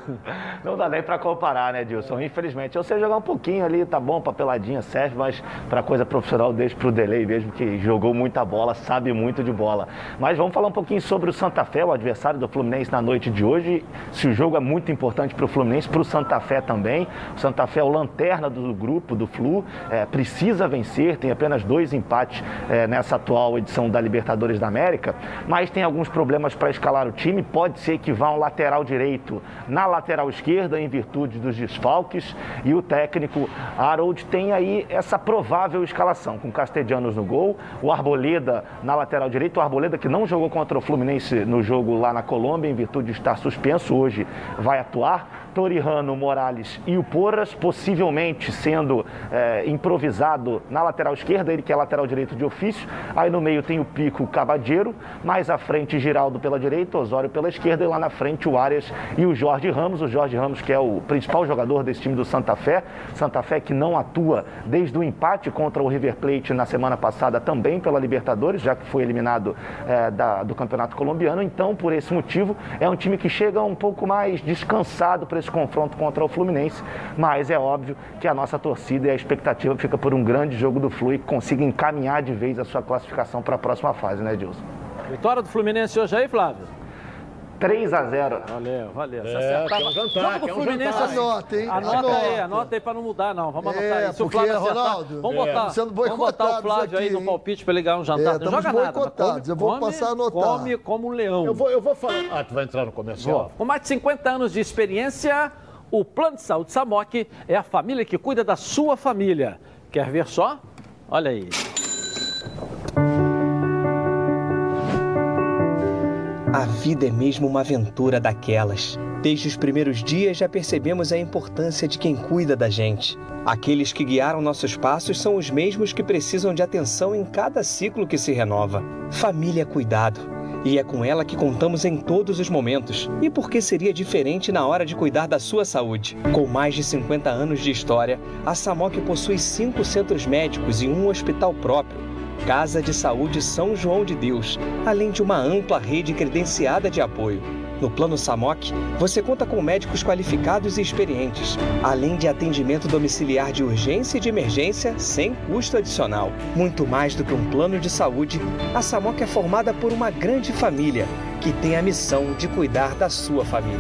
Não dá nem pra comparar, né, Dilson? Infelizmente. Eu sei jogar um pouquinho ali, tá bom, pra peladinha serve, mas pra coisa profissional deixo pro Delay mesmo, que jogou muita bola, sabe muito de bola. Mas vamos falar um pouquinho sobre o Santa Fé, o adversário do Fluminense na noite de hoje. Se o jogo é muito importante pro Fluminense, pro Santa Fé também. O Santa Fé é o lanterna do grupo, do Flu, é, precisa vencer, tem apenas dois empates é, nessa atual edição da Libertadores da América, mas tem alguns problemas para escalar o time. Pode ser que vá um lateral direito na lateral esquerda, em virtude dos desfalques, e o técnico Harold tem aí essa provável escalação, com Castellanos no gol, o Arboleda na lateral direita, o Arboleda que não jogou contra o Fluminense no jogo lá na Colômbia, em virtude de estar suspenso, hoje vai atuar. Torihano, Morales e o Porras, possivelmente sendo eh, improvisado na lateral esquerda, ele que é lateral direito de ofício. Aí no meio tem o Pico Cabadeiro, mais à frente Giraldo pela direita, Osório pela esquerda e lá na frente o Arias e o Jorge Ramos. O Jorge Ramos que é o principal jogador desse time do Santa Fé. Santa Fé que não atua desde o empate contra o River Plate na semana passada também pela Libertadores, já que foi eliminado eh, da- do Campeonato Colombiano. Então, por esse motivo, é um time que chega um pouco mais descansado para esse confronto contra o Fluminense. Mas é óbvio que a nossa torcida e a expectativa fica por um grande jogo do Flu e que consiga encaminhar de vez a sua classificação para a próxima fase, né, Dilson? Vitória do Fluminense hoje aí, Flávio? 3 a 0 Valeu, valeu. Se É, acertava- quer um jantar, Jogo do quer um Fluminense jantar. assim. Anota, hein? Anota, aí, Anota. anota aí pra não mudar, não. Vamos É, anotar aí. Se o Flávio acertar, Ronaldo, vamos é, botar, sendo vamos botar o Flávio aí aqui, no hein? palpite pra ligar um É, jantar. não estamos joga nada. come- Eu vou passar a anotar. Come como um leão. Eu vou, eu vou falar. Ah, tu vai entrar no comercial? Com mais de 50 anos de experiência, o Plano de Saúde Samok é a família que cuida da sua família. Quer ver só? Olha aí. A vida é mesmo uma aventura daquelas. Desde os primeiros dias já percebemos a importância de quem cuida da gente. Aqueles que guiaram nossos passos são os mesmos que precisam de atenção em cada ciclo que se renova. Família é cuidado. E é com ela que contamos em todos os momentos. E por que seria diferente na hora de cuidar da sua saúde? Com mais de 50 anos de história, a Samok possui cinco centros médicos e um hospital próprio. Casa de Saúde São João de Deus, além de uma ampla rede credenciada de apoio. No Plano Samok, você conta com médicos qualificados e experientes, além de atendimento domiciliar de urgência e de emergência sem custo adicional. Muito mais do que um plano de saúde, a Samok é formada por uma grande família que tem a missão de cuidar da sua família.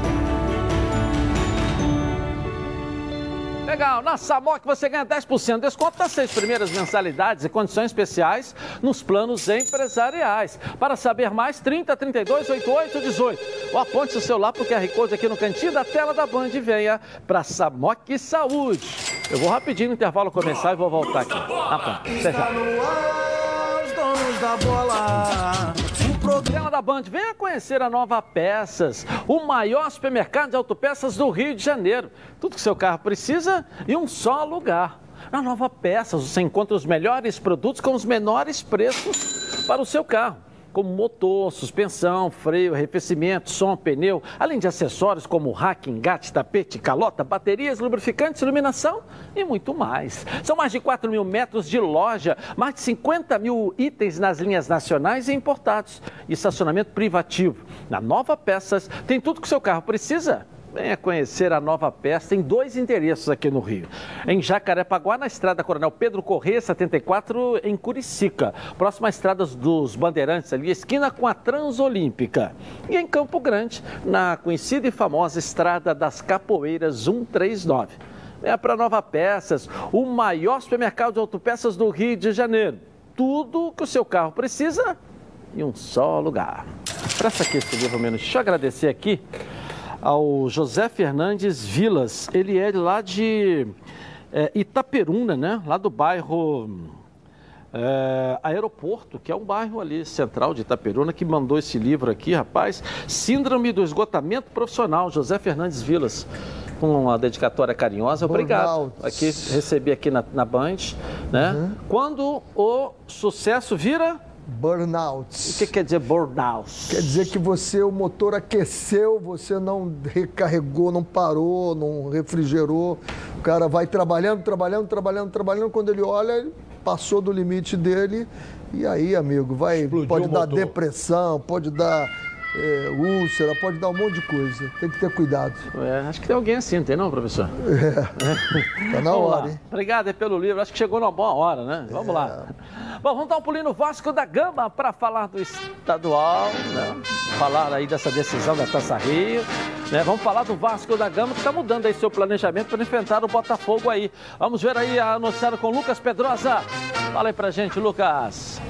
Legal, na Samok você ganha 10% de desconto nas seis primeiras mensalidades e condições especiais nos planos empresariais. Para saber mais, 30 32 88 18. Ou aponte seu celular para o QR Code aqui no cantinho da tela da Band e venha para Samok Saúde. Eu vou rapidinho no intervalo começar e vou voltar aqui. Ah. Até já. Está no ar, os donos da bola. Programa da Band, venha conhecer a Nova Peças, o maior supermercado de autopeças do Rio de Janeiro. Tudo que seu carro precisa em um só lugar. Na Nova Peças você encontra os melhores produtos com os menores preços para o seu carro. Como motor, suspensão, freio, arrefecimento, som, pneu, além de acessórios como rack, engate, tapete, calota, baterias, lubrificantes, iluminação e muito mais. São mais de 4 mil metros de loja, mais de 50 mil itens nas linhas nacionais e importados e estacionamento privativo. Na Nova Peças tem tudo que o seu carro precisa. Venha conhecer a Nova Peça em dois endereços aqui no Rio. Em Jacarepaguá, na estrada Coronel Pedro Corrêa, 74, em Curicica. Próxima à estrada dos Bandeirantes, ali, esquina com a Transolímpica. E em Campo Grande, na conhecida e famosa estrada das Capoeiras 139. Venha para Nova Peças, o maior supermercado de autopeças do Rio de Janeiro. Tudo que o seu carro precisa em um só lugar. Presta aqui esse livro menos. Deixa eu agradecer aqui ao José Fernandes Vilas. Ele é lá de é, Itaperuna, né? Lá do bairro é, Aeroporto, que é um bairro ali central de Itaperuna, que mandou esse livro aqui, rapaz. Síndrome do esgotamento profissional, José Fernandes Vilas. Com uma dedicatória carinhosa, obrigado. Aqui recebi aqui na, na Band, né? Uhum. Quando o sucesso vira burnout. O que quer dizer burnout? Quer dizer que você, o motor aqueceu, você não recarregou, não parou, não refrigerou. O cara vai trabalhando, trabalhando, trabalhando, trabalhando. Quando ele olha, ele passou do limite dele. E aí, amigo, vai, pode dar depressão, pode dar é, úlcera, pode dar um monte de coisa. Tem que ter cuidado. É, acho que tem alguém assim, não tem não, professor? É. Tá na hora, hein? Obrigado pelo livro. Acho que chegou numa boa hora, né? Vamos é. lá. Bom, vamos dar um pulinho no Vasco da Gama para falar do estadual, né? Falar aí dessa decisão da Taça Rio. Né? Vamos falar do Vasco da Gama que está mudando aí seu planejamento para enfrentar o Botafogo aí. Vamos ver aí anunciado com Lucas Pedrosa. Fala aí pra gente, Lucas.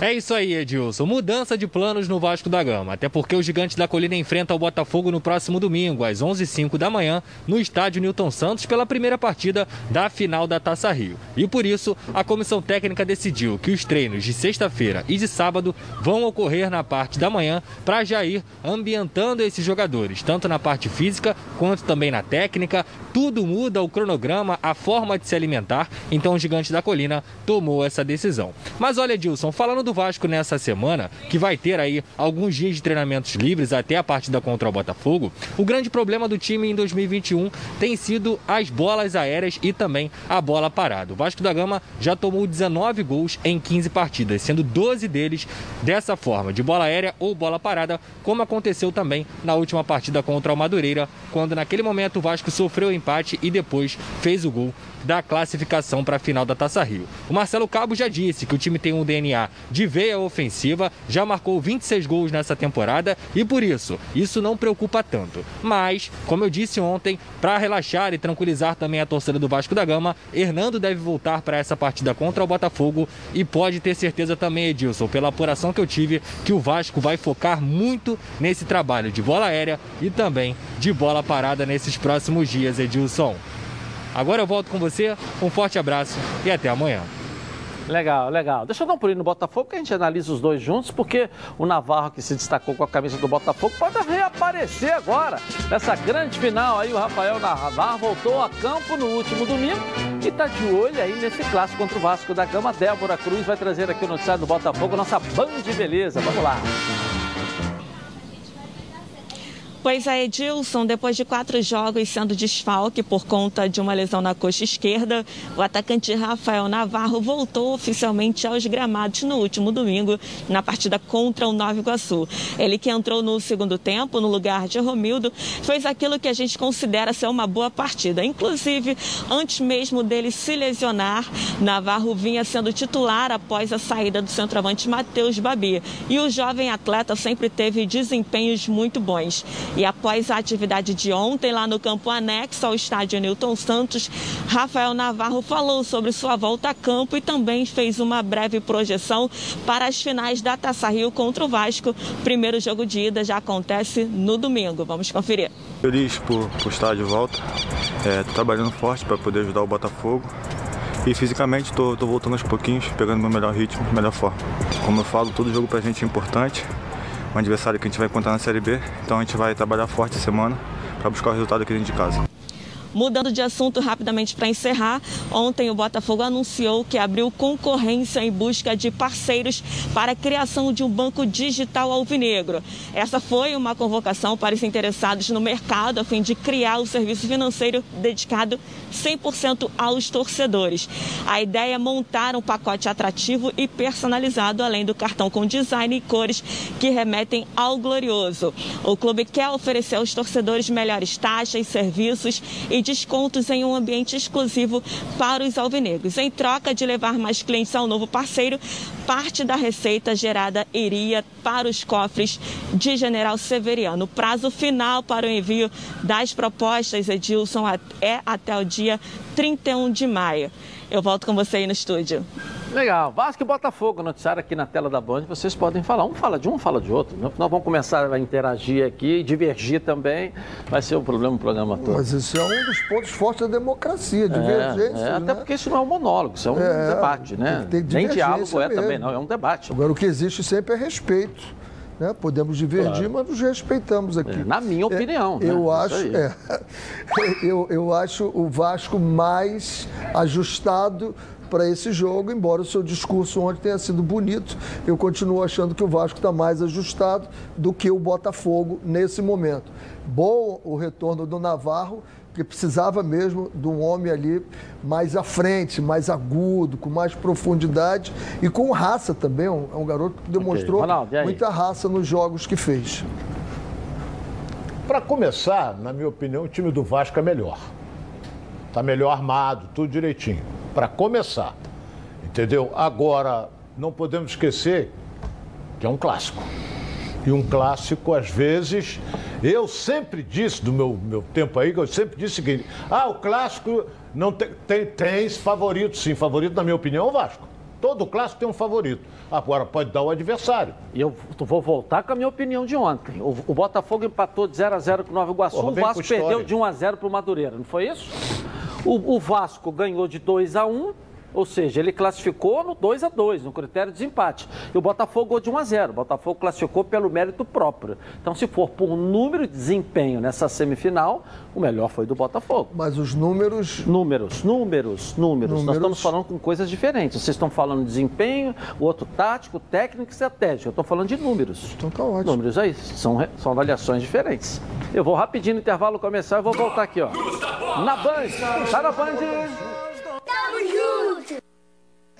É isso aí, Edilson. Mudança de planos no Vasco da Gama. Até porque o Gigante da Colina enfrenta o Botafogo no próximo domingo, às 11h05 da manhã, no estádio Newton Santos, pela primeira partida da final da Taça Rio. E por isso, a comissão técnica decidiu que os treinos de sexta-feira e de sábado vão ocorrer na parte da manhã para já ir ambientando esses jogadores, tanto na parte física quanto também na técnica. Tudo muda o cronograma, a forma de se alimentar. Então o Gigante da Colina tomou essa decisão. Mas olha, Edilson, falando do Vasco nessa semana, que vai ter aí alguns dias de treinamentos livres até a partida contra o Botafogo, o grande problema do time em 2021 tem sido as bolas aéreas e também a bola parada. O Vasco da Gama já tomou 19 gols em 15 partidas, sendo 12 deles dessa forma, de bola aérea ou bola parada, como aconteceu também na última partida contra o Madureira, quando naquele momento o Vasco sofreu o empate e depois fez o gol da classificação para a final da Taça Rio. O Marcelo Cabo já disse que o time tem um DNA de veia ofensiva, já marcou 26 gols nessa temporada e por isso, isso não preocupa tanto. Mas, como eu disse ontem, para relaxar e tranquilizar também a torcida do Vasco da Gama, Hernando deve voltar para essa partida contra o Botafogo e pode ter certeza também, Edilson, pela apuração que eu tive, que o Vasco vai focar muito nesse trabalho de bola aérea e também de bola parada nesses próximos dias, Edilson. Agora eu volto com você, um forte abraço e até amanhã. Legal, legal. Deixa eu dar um pulinho no Botafogo que a gente analisa os dois juntos, porque o Navarro que se destacou com a camisa do Botafogo pode reaparecer agora. Nessa grande final aí, o Rafael Navarro voltou a campo no último domingo e tá de olho aí nesse clássico contra o Vasco da Gama. Débora Cruz vai trazer aqui o noticiário do Botafogo, nossa band de beleza. Vamos lá. Pois é, Edilson, depois de quatro jogos sendo desfalque por conta de uma lesão na coxa esquerda, o atacante Rafael Navarro voltou oficialmente aos gramados no último domingo, na partida contra o Nova Iguaçu. Ele que entrou no segundo tempo, no lugar de Romildo, fez aquilo que a gente considera ser uma boa partida. Inclusive, antes mesmo dele se lesionar, Navarro vinha sendo titular após a saída do centroavante Matheus Babi. E o jovem atleta sempre teve desempenhos muito bons. E após a atividade de ontem lá no campo anexo ao estádio Newton Santos, Rafael Navarro falou sobre sua volta a campo e também fez uma breve projeção para as finais da Taça Rio contra o Vasco. Primeiro jogo de ida já acontece no domingo. Vamos conferir. Feliz por, por estar de volta. É, trabalhando forte para poder ajudar o Botafogo. E fisicamente estou voltando aos pouquinhos, pegando meu melhor ritmo, melhor forma. Como eu falo, todo jogo para a gente é importante um adversário que a gente vai encontrar na Série B. Então a gente vai trabalhar forte essa semana para buscar o resultado aqui dentro de casa. Mudando de assunto rapidamente para encerrar, ontem o Botafogo anunciou que abriu concorrência em busca de parceiros para a criação de um banco digital alvinegro. Essa foi uma convocação para os interessados no mercado a fim de criar o serviço financeiro dedicado 100% aos torcedores. A ideia é montar um pacote atrativo e personalizado, além do cartão com design e cores que remetem ao glorioso. O clube quer oferecer aos torcedores melhores taxas, serviços e descontos em um ambiente exclusivo para os alvinegros. Em troca de levar mais clientes ao novo parceiro, parte da receita gerada iria para os cofres de General Severiano. O prazo final para o envio das propostas, Edilson, é até o dia 31 de maio. Eu volto com você aí no estúdio. Legal. Vasco e Botafogo, noticiário aqui na tela da Band, vocês podem falar. Um fala de um, fala de outro. Nós vamos começar a interagir aqui, divergir também. Vai ser o problema do programa todo. Mas isso é um dos pontos fortes da democracia, divergência. É, é, até né? porque isso não é um monólogo, isso é um É, debate, né? Nem diálogo é também, não, é um debate. Agora, o que existe sempre é respeito. Né? Podemos divergir, Claro. mas nos respeitamos aqui. É, na minha opinião, né? Eu acho, é, eu, eu acho o Vasco mais ajustado para esse jogo, embora o seu discurso ontem tenha sido bonito, eu continuo achando que o Vasco está mais ajustado do que o Botafogo nesse momento. Bom o retorno do Navarro, que precisava mesmo de um homem ali mais à frente, mais agudo, com mais profundidade e com raça também. É um, é garoto que demonstrou Ronaldo, e aí? muita raça nos jogos que fez. Para começar, na minha opinião, o time do Vasco é melhor. Tá melhor armado, tudo direitinho. Para começar. Entendeu? Agora, não podemos esquecer que é um clássico. E um clássico, às vezes, eu sempre disse, do meu, meu tempo aí, que eu sempre disse o seguinte: ah, o clássico não tem, tem, tem favorito, sim. Favorito, na minha opinião, é o Vasco. Todo clássico tem um favorito. Agora pode dar o adversário. E eu vou voltar com a minha opinião de ontem. O, o Botafogo empatou de 0 a 0 com o Nova Iguaçu, Porra, o Vasco perdeu de 1 a 0 para o Madureira, não foi isso? O, o Vasco ganhou de 2 a 1 ou seja, ele classificou no 2 a 2 no critério de desempate. E o Botafogo de 1 a 0 O Botafogo classificou pelo mérito próprio. Então, se for por número de desempenho nessa semifinal, o melhor foi do Botafogo. Mas os números. Números, números, números. Nós Números. estamos falando com coisas diferentes. Vocês estão falando de desempenho, o outro tático, técnico e estratégico. Eu estou falando de números. Então tá ótimo. Números aí, são, são avaliações diferentes. Eu vou rapidinho no intervalo começar e vou voltar aqui, ó. Na Band. Tá na Band.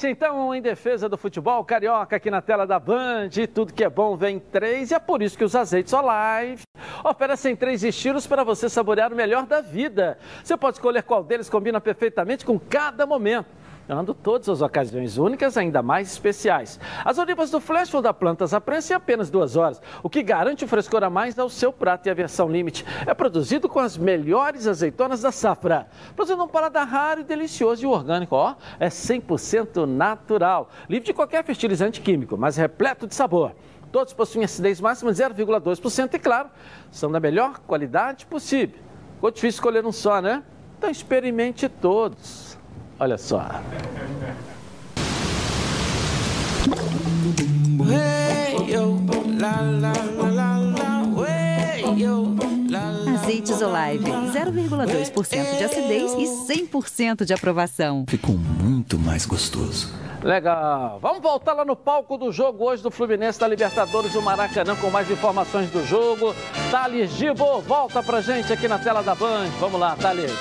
Então, em defesa do futebol carioca aqui na tela da Band, tudo que é bom vem em três e é por isso que os azeites Olive oferecem três estilos para você saborear o melhor da vida. Você pode escolher qual deles combina perfeitamente com cada momento. Ando todas as ocasiões únicas, ainda mais especiais. As olivas do Flashful da Plantas prensa em apenas duas horas, o que garante o frescor a mais ao seu prato e a versão limite. É produzido com as melhores azeitonas da safra. Produzindo um paladar raro e delicioso e orgânico, ó, é 100% natural. Livre de qualquer fertilizante químico, mas repleto de sabor. Todos possuem acidez máxima de 0,2% e, claro, são da melhor qualidade possível. Ficou difícil escolher um só, né? Então experimente todos. Olha só. Azeites Olive, 0,2% de acidez e 100% de aprovação. Ficou muito mais gostoso. Legal. Vamos voltar lá no palco do jogo hoje do Fluminense da Libertadores do Maracanã com mais informações do jogo. Thales Gibo, volta pra gente aqui na tela da Band. Vamos lá, Thales.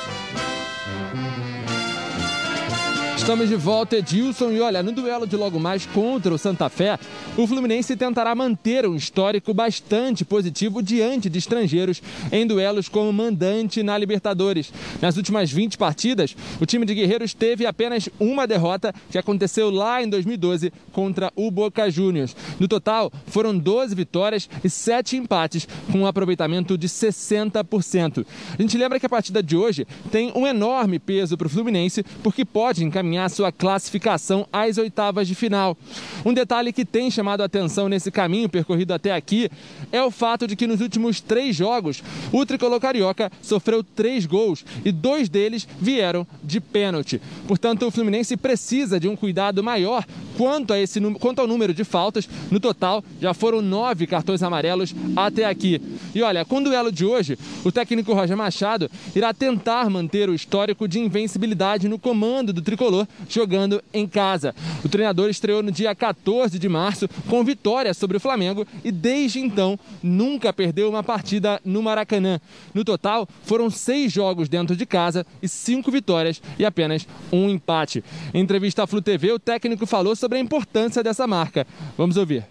Estamos de volta, Edilson. E olha, no duelo de logo mais contra o Santa Fé, o Fluminense tentará manter um histórico bastante positivo diante de estrangeiros em duelos como mandante na Libertadores. Nas últimas 20 partidas, o time de Guerreiros teve apenas uma derrota, que aconteceu lá em 2012 contra o Boca Juniors. No total, foram 12 vitórias e 7 empates, com um aproveitamento de 60%. A gente lembra que a partida de hoje tem um enorme peso para o Fluminense, porque pode encaminhar sua classificação às oitavas de final. Um detalhe que tem chamado a atenção nesse caminho percorrido até aqui é o fato de que nos últimos três jogos, o tricolor carioca sofreu três gols e dois deles vieram de pênalti. Portanto, o Fluminense precisa de um cuidado maior quanto, a esse, quanto ao número de faltas. No total, já foram nove cartões amarelos até aqui. E olha, com o duelo de hoje, o técnico Roger Machado irá tentar manter o histórico de invencibilidade no comando do tricolor, jogando em casa. O treinador estreou no dia 14 de março com vitória sobre o Flamengo e desde então nunca perdeu uma partida no Maracanã. No total, foram seis jogos dentro de casa e cinco vitórias e apenas um empate. Em entrevista à Flu TV, o técnico falou sobre a importância dessa marca. Vamos ouvir.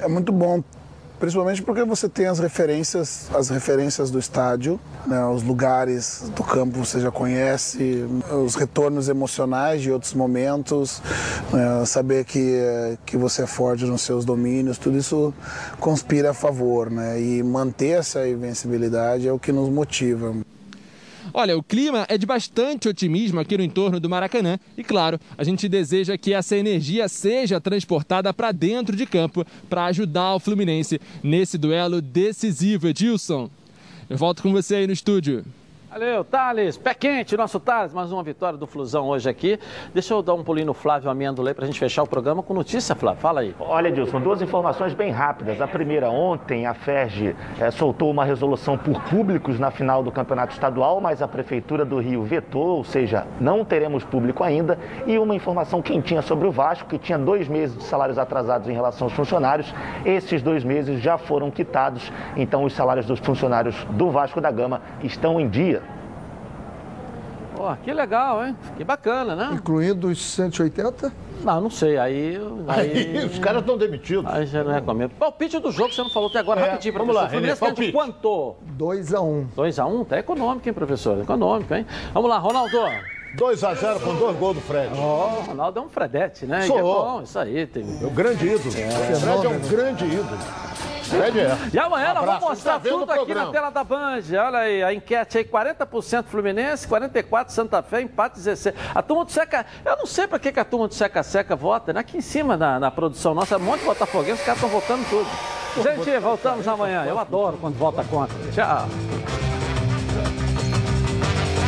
É muito bom Principalmente porque você tem as referências, as referências do estádio, né, os lugares do campo você já conhece, os retornos emocionais de outros momentos, né, saber que, que você é forte nos seus domínios, tudo isso conspira a favor, né? E manter essa invencibilidade é o que nos motiva. Olha, o clima é de bastante otimismo aqui no entorno do Maracanã e, claro, a gente deseja que essa energia seja transportada para dentro de campo para ajudar o Fluminense nesse duelo decisivo, Edilson. Eu volto com você aí no estúdio. Valeu, Thales. Pé quente, nosso Thales. Mais uma vitória do Flusão hoje aqui. Deixa eu dar um pulinho no Flávio Amêndola para a gente fechar o programa com notícia, Flávio. Fala aí. Olha, Edilson, duas informações bem rápidas. A primeira, ontem a FERJ é, soltou uma resolução por públicos na final do Campeonato Estadual, mas a Prefeitura do Rio vetou, ou seja, não teremos público ainda. E uma informação quentinha sobre o Vasco, que tinha dois meses de salários atrasados em relação aos funcionários. Esses dois meses já foram quitados, então os salários dos funcionários do Vasco da Gama estão em dia. Pô, que legal, hein? Que bacana, né? Incluindo os 180? Não, não sei. Aí. aí... aí os caras estão demitidos. Aí já não recomendo. Palpite do jogo, você não falou até agora, é, rapidinho, vamos professor. Lá, Fluminense de quanto? 2x1. 2x1? Tá econômico, hein, professor? Econômico, hein? Vamos lá, Ronaldo. 2x0 com dois gols do Fred. Ó, oh, Ronaldo é um Fredete, né? Sou. É bom, isso aí. Tem... É um grande ídolo. É. O Fred é um grande ídolo. Fred é. E amanhã um nós vamos mostrar tá tudo aqui na tela da Band. Olha aí, a enquete aí, 40% Fluminense, 44% Santa Fé, empate 16. A turma do Seca, eu não sei pra que, que a turma do Seca Seca vota, né? Aqui em cima na, na produção nossa, é um monte de botafoguenses, os caras estão votando tudo. Gente, voltamos amanhã. Eu adoro quando volta contra. Tchau.